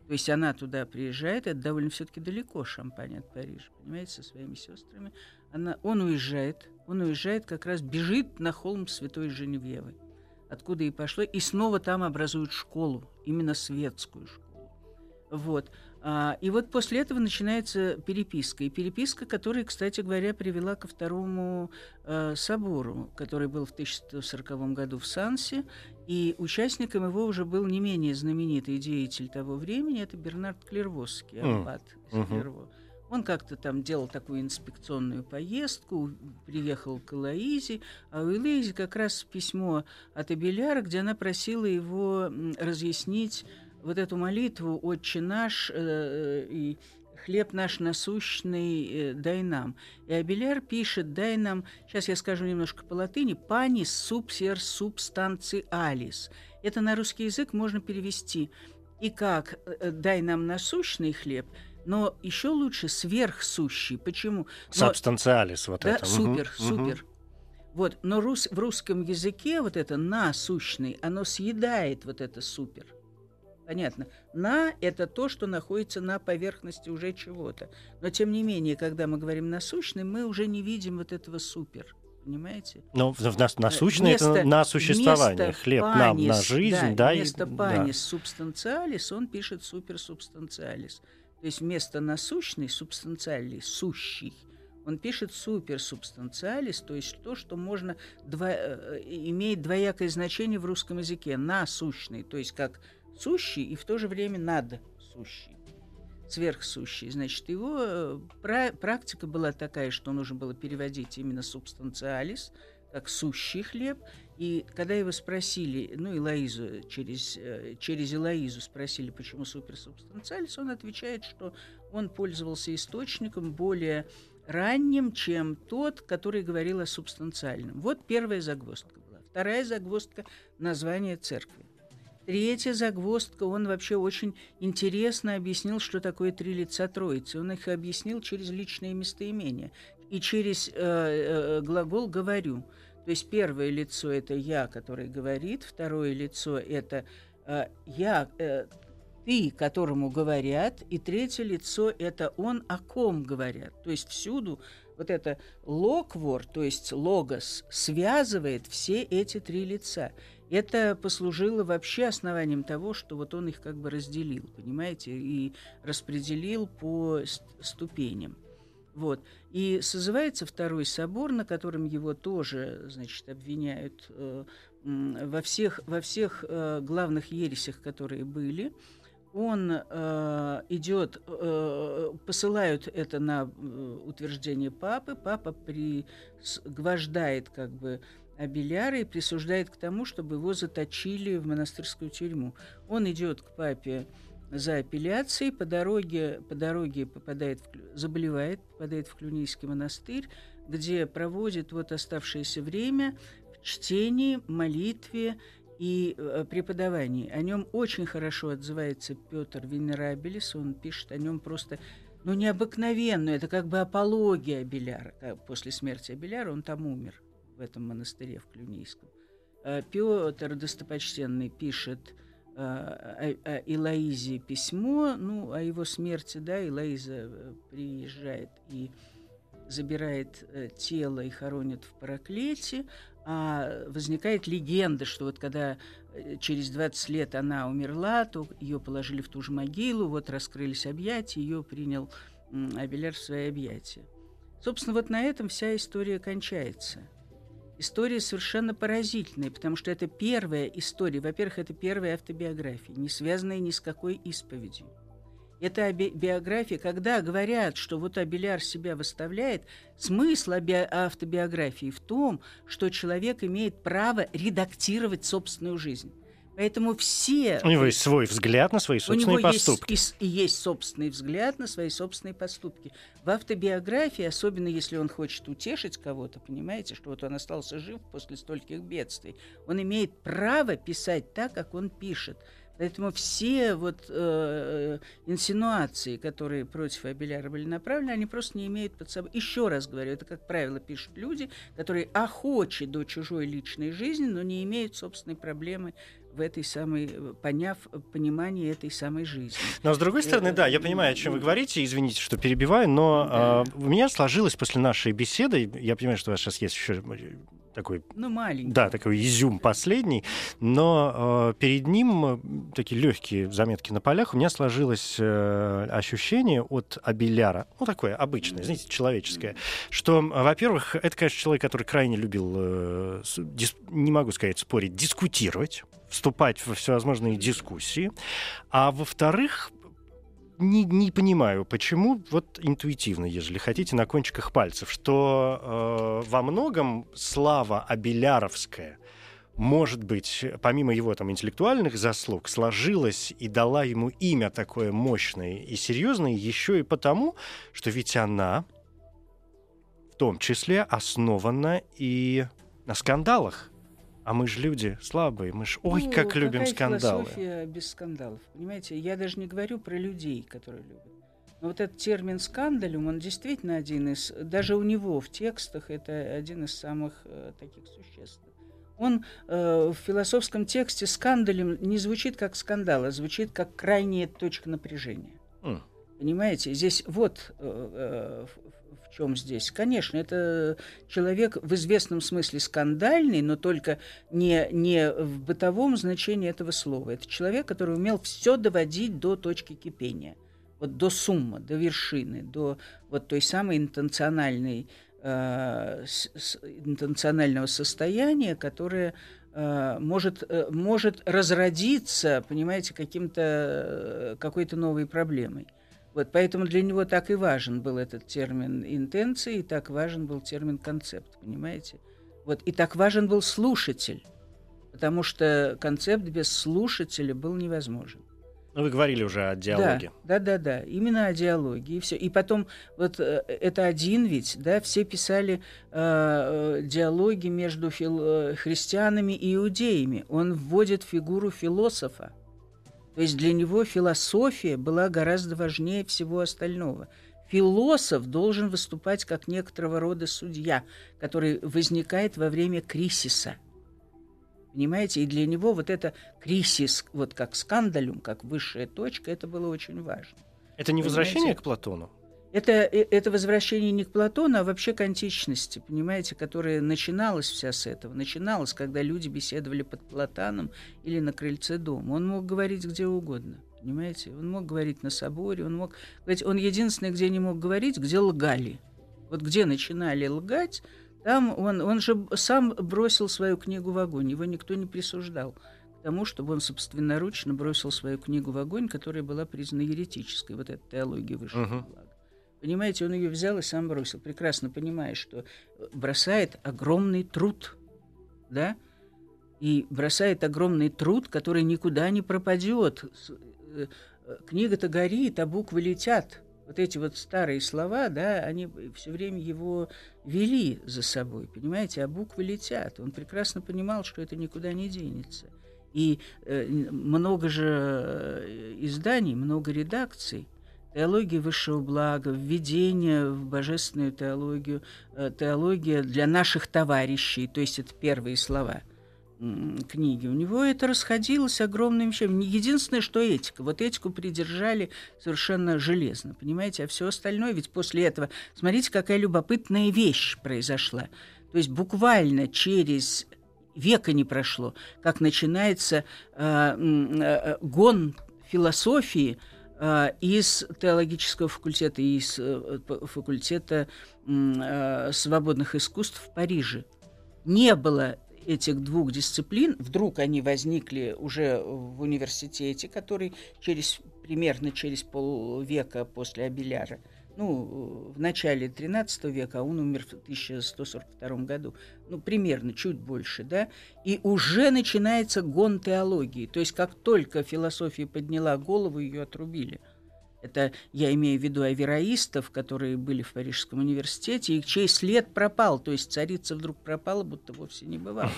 То есть она туда приезжает, это довольно все-таки далеко, Шампань от Парижа, понимаете, со своими сестрами. Она, он уезжает, он уезжает, как раз бежит на холм Святой Женевьевы откуда и пошло, и снова там образуют школу, именно светскую школу. Вот. А, и вот после этого начинается переписка. И переписка, которая, кстати говоря, привела ко второму э, собору, который был в 1140 году в Сансе. И участником его уже был не менее знаменитый деятель того времени, это Бернард Клервосский, аббат mm. Клерво. Он как-то там делал такую инспекционную поездку, приехал к Элоизе, а у Элоизе как раз письмо от Абеляра, где она просила его разъяснить вот эту молитву «Отче наш» э, и хлеб наш насущный, э, дай нам. И Абеляр пишет, дай нам, сейчас я скажу немножко по латыни, панис субсер субстанци алис. Это на русский язык можно перевести и как э, дай нам насущный хлеб – но еще лучше сверхсущий. Почему? Субстанциалис вот да, это. Супер, угу, супер. Угу. Вот, но рус, в русском языке вот это насущный, оно съедает вот это супер. Понятно. На – это то, что находится на поверхности уже чего-то. Но, тем не менее, когда мы говорим насущный, мы уже не видим вот этого супер. Понимаете? Но в, в, насущный вместо, это на существование. Хлеб панис, нам на жизнь, да, да вместо и, панис да. субстанциалис он пишет суперсубстанциалис. То есть вместо насущный, субстанциальный, сущий, он пишет суперсубстанциалис, то есть то, что можно дво... Э, имеет двоякое значение в русском языке. Насущный, то есть как сущий и в то же время над сущий сверхсущий. Значит, его э, пра- практика была такая, что нужно было переводить именно субстанциалис, как сущий хлеб, и когда его спросили, ну, Элоизу, через, э, через Элоизу спросили, почему суперсубстанциалис, он отвечает, что он пользовался источником более ранним, чем тот, который говорил о субстанциальном. Вот первая загвоздка была. Вторая загвоздка – название церкви. Третья загвоздка, он вообще очень интересно объяснил, что такое три лица Троицы. Он их объяснил через личные местоимения и через э, э, глагол «говорю». То есть первое лицо это я, который говорит, второе лицо это э, я, э, ты, которому говорят, и третье лицо это он, о ком говорят. То есть всюду вот это локвор, то есть логос, связывает все эти три лица. Это послужило вообще основанием того, что вот он их как бы разделил, понимаете, и распределил по ступеням. Вот. И созывается второй собор, на котором его тоже, значит, обвиняют э, во всех, во всех э, главных ересях, которые были. Он э, идет, э, посылают это на э, утверждение папы. Папа пригвождает как бы Абеляра и присуждает к тому, чтобы его заточили в монастырскую тюрьму. Он идет к папе за апелляцией, по дороге, по дороге попадает в, заболевает, попадает в Клюнийский монастырь, где проводит вот оставшееся время в чтении, молитве и э, преподавании. О нем очень хорошо отзывается Петр Венерабелис, он пишет о нем просто ну, необыкновенную, это как бы апология Абеляра. После смерти Абеляра он там умер, в этом монастыре в Клюнийском. Э, Петр Достопочтенный пишет э, о, о Илоизе письмо, ну, о его смерти, да, Илоиза э, приезжает и забирает тело и хоронит в Параклете, а возникает легенда, что вот когда через 20 лет она умерла, то ее положили в ту же могилу, вот раскрылись объятия, ее принял Абеляр в свои объятия. Собственно, вот на этом вся история кончается – История совершенно поразительная, потому что это первая история. Во-первых, это первая автобиография, не связанная ни с какой исповедью. Это биография, когда говорят, что вот Абеляр себя выставляет, смысл автобиографии в том, что человек имеет право редактировать собственную жизнь. Поэтому все... У него есть свой взгляд на свои собственные у него поступки. Есть, и, и есть собственный взгляд на свои собственные поступки. В автобиографии, особенно если он хочет утешить кого-то, понимаете, что вот он остался жив после стольких бедствий, он имеет право писать так, как он пишет. Поэтому все вот э, инсинуации, которые против Абеляра были направлены, они просто не имеют под собой. Еще раз говорю, это, как правило, пишут люди, которые охочи до чужой личной жизни, но не имеют собственной проблемы в этой самой, поняв понимание этой самой жизни. Но с другой стороны, да, я понимаю, о чем вы говорите, извините, что перебиваю, но да. э, у меня сложилось после нашей беседы, я понимаю, что у вас сейчас есть еще такой, ну, маленький. Да, такой изюм последний, но э, перед ним э, такие легкие заметки на полях. У меня сложилось э, ощущение от Абеляра, ну, такое обычное, знаете, человеческое, что, во-первых, это, конечно, человек, который крайне любил, э, дис, не могу сказать спорить, дискутировать, вступать во всевозможные дискуссии, а во-вторых, не, не понимаю, почему, вот интуитивно, если хотите, на кончиках пальцев, что э, во многом слава Абеляровская, может быть, помимо его там интеллектуальных заслуг, сложилась и дала ему имя такое мощное и серьезное еще и потому, что ведь она в том числе основана и на скандалах. А мы же люди слабые, мы же, ой, ну, как любим скандалы. философия без скандалов, понимаете? Я даже не говорю про людей, которые любят. Но вот этот термин скандалюм, он действительно один из, даже у него в текстах это один из самых э, таких существенных. Он э, в философском тексте скандалем не звучит как скандал, а звучит как крайняя точка напряжения. Mm. Понимаете, здесь вот э, э чем здесь? Конечно, это человек в известном смысле скандальный, но только не, не в бытовом значении этого слова. Это человек, который умел все доводить до точки кипения, вот до суммы, до вершины, до вот той самой интенциональной, э, с, интенционального состояния, которое э, может, э, может разродиться, понимаете, каким-то, э, какой-то новой проблемой. Вот, поэтому для него так и важен был этот термин интенции, и так важен был термин концепт, понимаете? Вот, и так важен был слушатель, потому что концепт без слушателя был невозможен. Ну, вы говорили уже о диалоге. Да, да, да, да. Именно о диалоге. И все. И потом, вот э, это один ведь, да, все писали э, э диалоги между фил, э, христианами и иудеями. Он вводит фигуру философа. То есть для него философия была гораздо важнее всего остального. Философ должен выступать как некоторого рода судья, который возникает во время кризиса. Понимаете, и для него вот это кризис, вот как скандалюм, как высшая точка, это было очень важно. Это не возвращение к Платону? Это, э, это возвращение не к Платону, а вообще к античности, понимаете, которая начиналась вся с этого. Начиналась, когда люди беседовали под Платаном или на крыльце дома. Он мог говорить где угодно, понимаете? Он мог говорить на соборе, он мог говорить... Он единственное, где не мог говорить, где лгали. Вот где начинали лгать, там он, он же сам бросил свою книгу в огонь, его никто не присуждал к тому, чтобы он собственноручно бросил свою книгу в огонь, которая была признана еретической, вот эта теология высшего uh-huh. блага. Понимаете, он ее взял и сам бросил, прекрасно понимая, что бросает огромный труд, да, и бросает огромный труд, который никуда не пропадет. Э, книга-то горит, а буквы летят. Вот эти вот старые слова, да, они все время его вели за собой, понимаете, а буквы летят. Он прекрасно понимал, что это никуда не денется. И э, много же э, изданий, много редакций – теология высшего блага, введение в божественную теологию, э, теология для наших товарищей, то есть это первые слова книги. У него это расходилось огромным вещами. Единственное, что этика. Вот этику придержали совершенно железно, понимаете? А все остальное, ведь после этого, смотрите, какая любопытная вещь произошла. То есть буквально через века не прошло, как начинается э, э, гон философии э, из теологического факультета, из э, факультета э, свободных искусств в Париже. Не было этих двух дисциплин, вдруг они возникли уже в университете, который через, примерно через полвека после Абеляра – ну, в начале XIII века, а он умер в 1142 году, ну, примерно, чуть больше, да, и уже начинается гон теологии, то есть как только философия подняла голову, ее отрубили. Это я имею в виду авероистов, которые были в Парижском университете, и чей след пропал, то есть царица вдруг пропала, будто вовсе не бывало.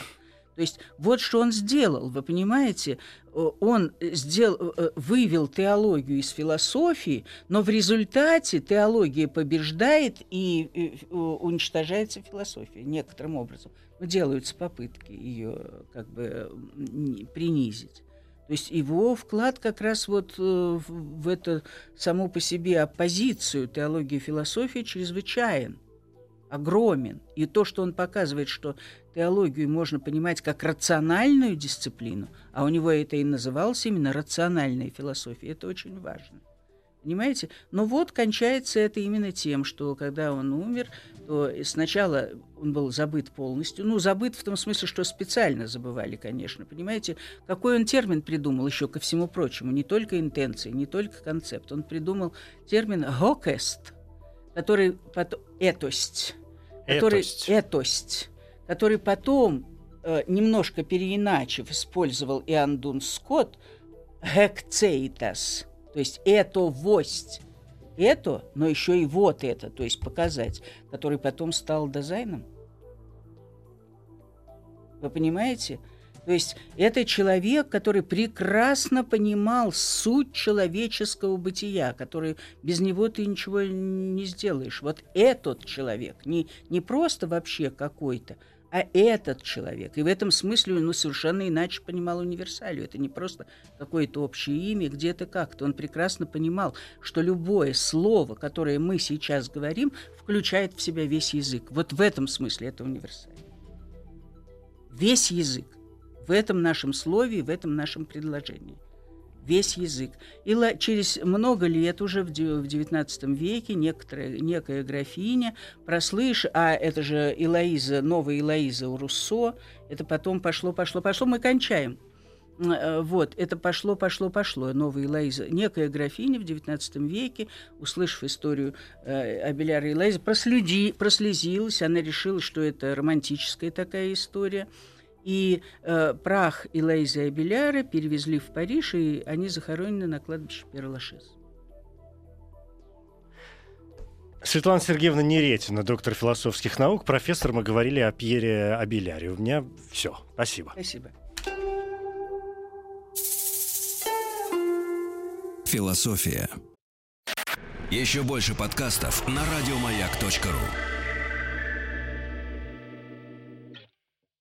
То есть вот что он сделал, вы понимаете, он сделал, э, вывел теологию из философии, но в результате теология побеждает и уничтожается философия некоторым образом. Но делаются попытки ее как бы принизить. То есть его вклад как раз вот э, в эту саму по себе оппозицию теологии и философии чрезвычайен огромен. И то, что он показывает, что теологию можно понимать как рациональную дисциплину, а у него это и называлось именно рациональная философия, это очень важно. Понимаете? Но вот кончается это именно тем, что когда он умер, то сначала он был забыт полностью. Ну, забыт в том смысле, что специально забывали, конечно. Понимаете, какой он термин придумал еще ко всему прочему? Не только интенции, не только концепт. Он придумал термин «гокест», который потом... «этость», который этость, этость который потом э, немножко переиначив использовал Иоанн Дун Скотт, «хекцейтас», то есть «это вость», это, но еще и вот это, то есть показать, который потом стал дизайном. Вы понимаете? То есть это человек, который прекрасно понимал суть человеческого бытия, который без него ты ничего не сделаешь. Вот этот человек, не, не просто вообще какой-то, а этот человек. И в этом смысле он ну, совершенно иначе понимал универсалию. Это не просто какое-то общее имя, где-то как-то. Он прекрасно понимал, что любое слово, которое мы сейчас говорим, включает в себя весь язык. Вот в этом смысле это универсалия. Весь язык в этом нашем слове, в этом нашем предложении. Весь язык. И через много лет, уже в XIX веке, некоторая, некая графиня, прослыш, а это же Илоиза, новая Илоиза у Руссо, это потом пошло, пошло, пошло, мы кончаем. Э, вот, это пошло, пошло, пошло. Новая Элоиза. Некая графиня в XIX веке, услышав историю э, Абеляра и Элоизы, проследи, прослезилась. Она решила, что это романтическая такая история. И э, прах Илайза и Беляра перевезли в Париж, и они захоронены на кладбище Перлашез. Светлана Сергеевна Неретина, доктор философских наук, профессор. Мы говорили о Пьере Абеляре. У меня все. Спасибо. Спасибо. Философия. Еще больше подкастов на радиомаяк.ру.